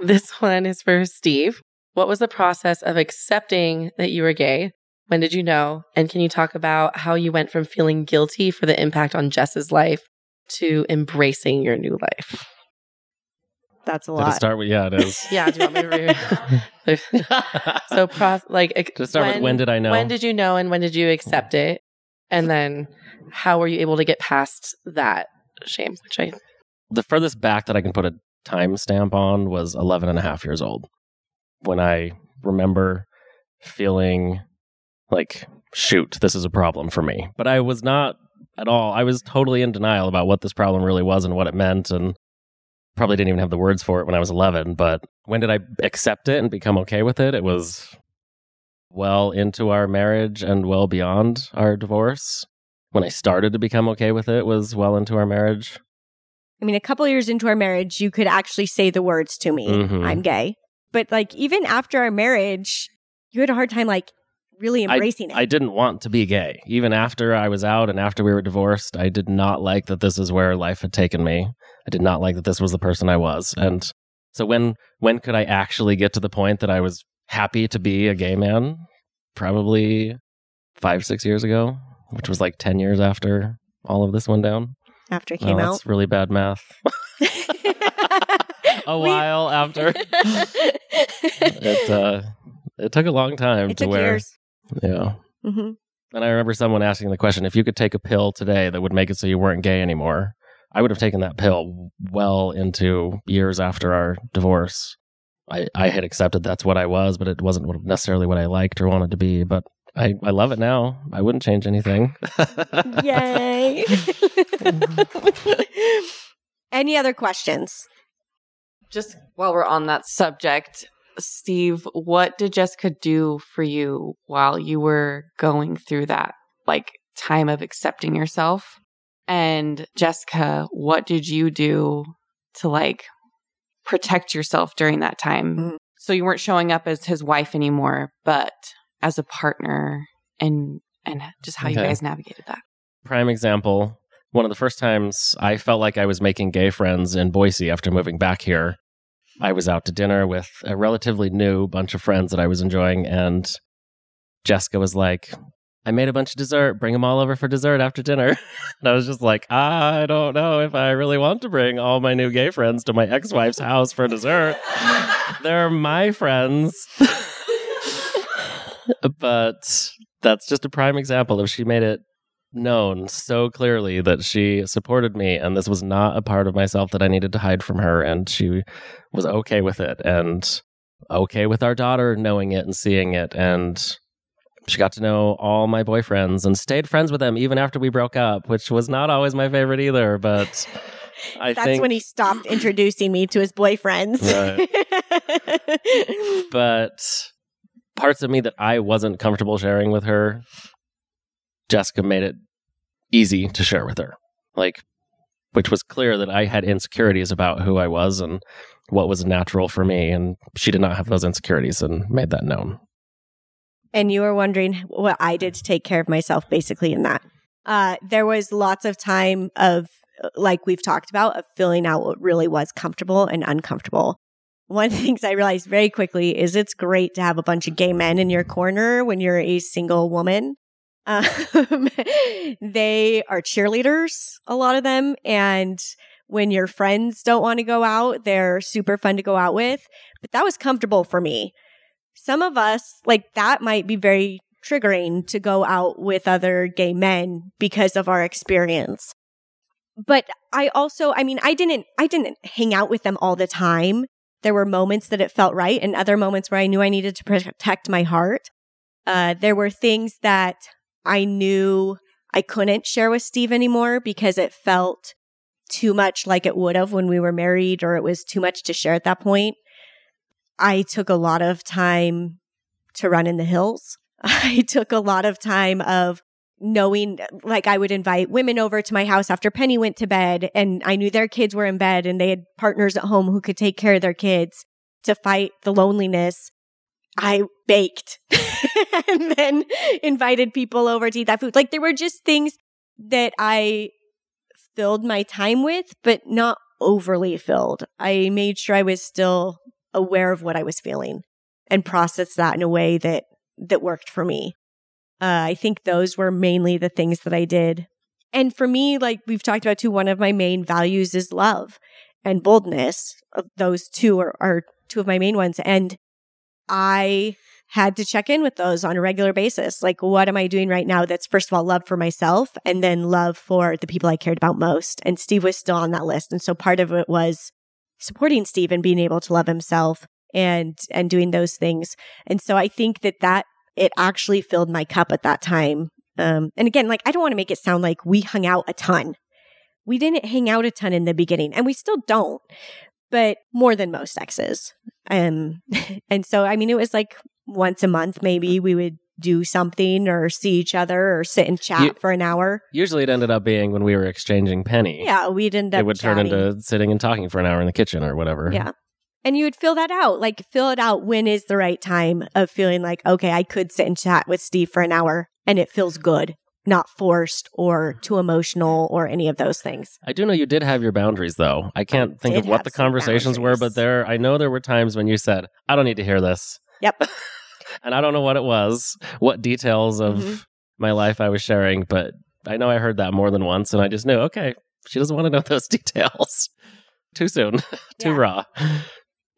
F: This one is for Steve. What was the process of accepting that you were gay? When did you know? And can you talk about how you went from feeling guilty for the impact on Jess's life to embracing your new life?
B: That's a
A: Did it
B: lot.
A: start with yeah, it is.
F: Yeah, do you want me to read? so, prof, like, ex-
A: to start with when did I know?
F: When did you know and when did you accept it? And then how were you able to get past that shame, which I
A: the furthest back that I can put a timestamp on was 11 and a half years old when I remember feeling like, shoot, this is a problem for me. But I was not at all, I was totally in denial about what this problem really was and what it meant. And probably didn't even have the words for it when I was 11. But when did I accept it and become okay with it? It was well into our marriage and well beyond our divorce. When I started to become okay with it was well into our marriage.
B: I mean, a couple years into our marriage, you could actually say the words to me,
A: Mhm.
B: I'm gay. But like, even after our marriage, you had a hard time, like, really embracing
A: I,
B: it.
A: I didn't want to be gay. Even after I was out and after we were divorced, I did not like that this is where life had taken me. I did not like that this was the person I was. And so when when could I actually get to the point that I was happy to be a gay man? Probably five, six years ago, which was like ten years after all of this went down.
B: after it
A: Oh,
B: came out.
A: that's really bad math. a while after. it uh it took a long time
B: it
A: to
B: took
A: where
B: years.
A: Yeah.
B: hmm
A: And I remember someone asking the question if you could take a pill today that would make it so you weren't gay anymore, I would have taken that pill well into years after our divorce. I, I had accepted that's what I was, but it wasn't necessarily what I liked or wanted to be. But I, I love it now. I wouldn't change anything.
B: Yay. Any other questions?
E: Just while we're on that subject, Steve, what did Jessica do for you while you were going through that like time of accepting yourself? And Jessica, what did you do to like protect yourself during that time?
B: Mhm.
E: So you weren't showing up as his wife anymore, but as a partner and and just how you guys navigated that.
A: Prime example one of the first times I felt like I was making gay friends in Boise after moving back here. I was out to dinner with a relatively new bunch of friends that I was enjoying, and Jessica was like, I made a bunch of dessert. Bring them all over for dessert after dinner. and I was just like, I don't know if I really want to bring all my new gay friends to my ex wife's house for dessert. They're my friends. but that's just a prime example of she made it known so clearly that she supported me and this was not a part of myself that I needed to hide from her and she was okay with it and okay with our daughter knowing it and seeing it and she got to know all my boyfriends and stayed friends with them even after we broke up which was not always my favorite either but I
B: That's
A: think
B: when he stopped introducing me to his boyfriends.
A: but parts of me that I wasn't comfortable sharing with her, Jessica made it easy to share with her. Like, which was clear that I had insecurities about who I was and what was natural for me. And she did not have those insecurities and made that known.
B: and you were wondering what I did to take care of myself basically in that. Uh, there was lots of time of, like we've talked about, of filling out what really was comfortable and uncomfortable. One of the things I realized very quickly is it's great to have a bunch of gay men in your corner when you're a single woman. Um, they are cheerleaders, a lot of them. And when your friends don't want to go out, they're super fun to go out with. But that was comfortable for me some of us like that might be very triggering to go out with other gay men because of our experience but i also i mean i didn't i didn't hang out with them all the time there were moments that it felt right and other moments where i knew i needed to protect my heart uh, there were things that i knew i couldn't share with steve anymore because it felt too much like it would have when we were married or it was too much to share at that point I took a lot of time to run in the hills. I took a lot of time of knowing, like, I would invite women over to my house after Penny went to bed, and I knew their kids were in bed and they had partners at home who could take care of their kids to fight the loneliness. I baked and then invited people over to eat that food. Like, there were just things that I filled my time with, but not overly filled. I made sure I was still aware of what I was feeling and processed that in a way that that worked for me. Uh, I think those were mainly the things that I did. And for me, like we've talked about too, one of my main values is love and boldness. Those two are, are two of my main ones. And I had to check in with those on a regular basis. Like, what am I doing right now that's, first of all, love for myself and then love for the people I cared about most? And Steve was still on that list. And so part of it was supporting Steve and being able to love himself and, and doing those things. And so I think that that it actually filled my cup at that time. Um, and again, like, I don't want to make it sound like we hung out a ton. We didn't hang out a ton in the beginning and we still don't, but more than most exes. Um, and so, I mean, it was like once a month, maybe we would do something or see each other or sit and chat
A: You-
B: for an hour.
A: Usually it ended up being when we were exchanging penny.
B: Yeah, we'd end up
A: It would turn into sitting and talking for an hour in the kitchen or whatever.
B: Yeah. And you would fill that out, like fill it out when is the right time of feeling like, okay, I could sit and chat with Steve for an hour and it feels good, not forced or too emotional or any of those things.
A: I do know you did have your boundaries, though. I can't think of what the conversations were, but there, I know there were times when you said, "I don't need to hear this,"
B: Yep.
A: and I don't know what it was, what details of
B: Mhm.
A: my life I was sharing, but I know I heard that more than once, and I just knew, okay, she doesn't want to know those details. Too soon, too
B: Yeah.
A: raw.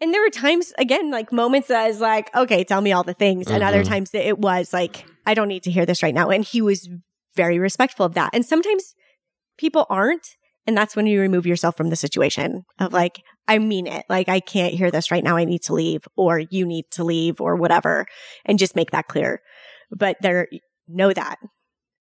B: And there were times, again, like moments that I was like, okay, tell me all the things. And other
A: Mhm.
B: times that it was like, I don't need to hear this right now. And he was very respectful of that. And sometimes people aren't. And that's when you remove yourself from the situation of like, I mean it. Like, I can't hear this right now. I need to leave or you need to leave or whatever. And just make that clear. But there, know that.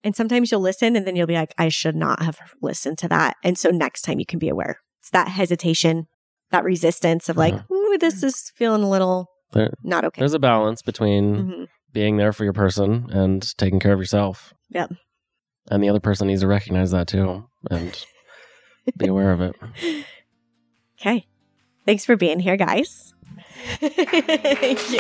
B: And sometimes you'll listen and then you'll be like, I should not have listened to that. And so next time you can be aware. It's that hesitation, that resistance of like, ooh, this is feeling a little
A: There,
B: not okay.
A: there's a balance between
B: Mhm.
A: being there for your person and taking care of yourself.
B: Yep.
A: And the other person needs to recognize that too and be aware of it.
B: Okay. Thanks for being here, guys. Thank you.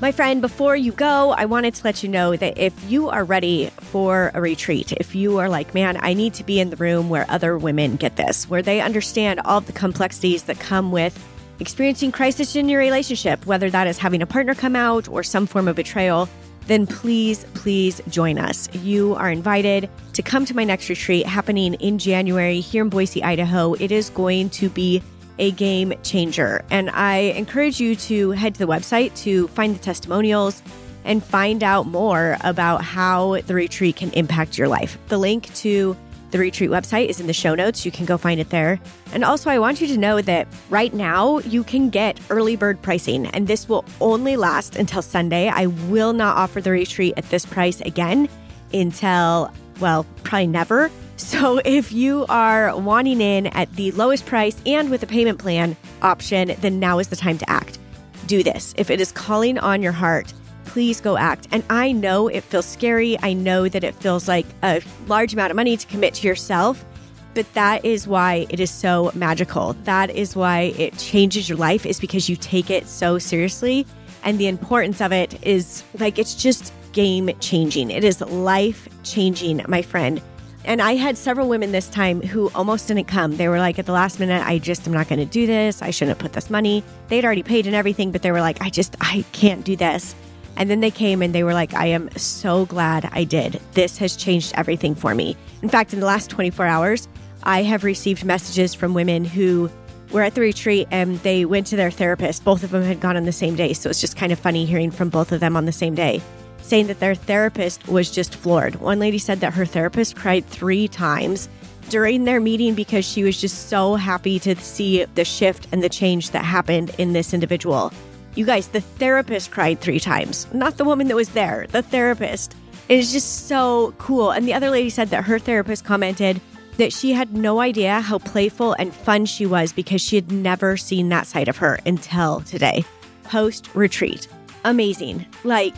B: My friend, before you go, I wanted to let you know that if you are ready for a retreat, if you are like, man, I need to be in the room where other women get this, where they understand all the complexities that come with experiencing crisis in your relationship, whether that is having a partner come out or some form of betrayal, then please, please join us. You are invited to come to my next retreat happening in January here in Boise, Idaho. It is going to be a game changer. And I encourage you to head to the website to find the testimonials and find out more about how the retreat can impact your life. The link to the retreat website is in the show notes. You can go find it there. And also, I want you to know that right now you can get early bird pricing, and this will only last until Sunday. I will not offer the retreat at this price again until, well, probably never. So if you are wanting in at the lowest price and with a payment plan option, then now is the time to act. Do this. If it is calling on your heart, please go act. And I know it feels scary. I know that it feels like a large amount of money to commit to yourself, but that is why it is so magical. That is why it changes your life is because you take it so seriously and the importance of it is like it's just game changing. It is life changing, my friend. And I had several women this time who almost didn't come. They were like, at the last minute, I just am not going to do this. I shouldn't put this money. They'd already paid and everything, but they were like, I just, I can't do this. And then they came and they were like, I am so glad I did. This has changed everything for me. In fact, in the last 24 hours, I have received messages from women who were at the retreat and they went to their therapist. Both of them had gone on the same day. So it's just kind of funny hearing from both of them on the same day saying that their therapist was just floored. One lady said that her therapist cried three times during their meeting because she was just so happy to see the shift and the change that happened in this individual. You guys, the therapist cried three times, not the woman that was there, the therapist. It is just so cool. And the other lady said that her therapist commented that she had no idea how playful and fun she was because she had never seen that side of her until today, post retreat. Amazing. Like,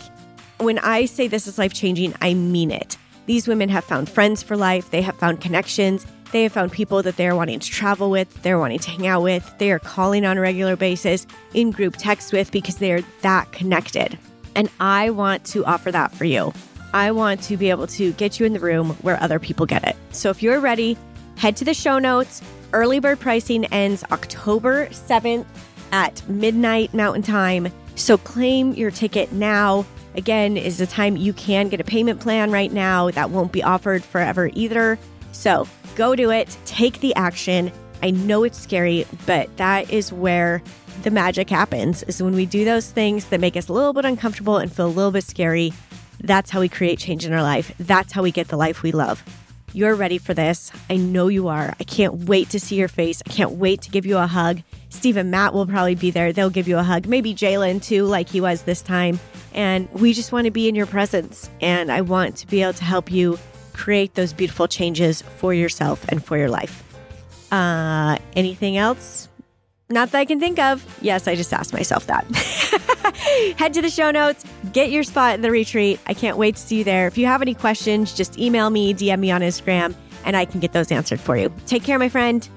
B: when I say this is life changing, I mean it. These women have found friends for life, they have found connections, they have found people that they're wanting to travel with, they're wanting to hang out with, they are calling on a regular basis, in group text with because they are that connected. And I want to offer that for you. I want to be able to get you in the room where other people get it. So if you're ready, head to the show notes. Early bird pricing ends October 7th at midnight Mountain Time. So claim your ticket now. Again, is the time you can get a payment plan right now that won't be offered forever either. So go do it, take the action. I know it's scary, but that is where the magic happens is when we do those things that make us a little bit uncomfortable and feel a little bit scary. That's how we create change in our life. That's how we get the life we love. You're ready for this. I know you are. I can't wait to see your face. I can't wait to give you a hug. Steve and Matt will probably be there. They'll give you a hug. Maybe Jalen too, like he was this time. And we just want to be in your presence. And I want to be able to help you create those beautiful changes for yourself and for your life. Uh, anything else? Not that I can think of. Yes, I just asked myself that. Head to the show notes, get your spot in the retreat. I can't wait to see you there. If you have any questions, just email me, DM me on Instagram, and I can get those answered for you. Take care, my friend.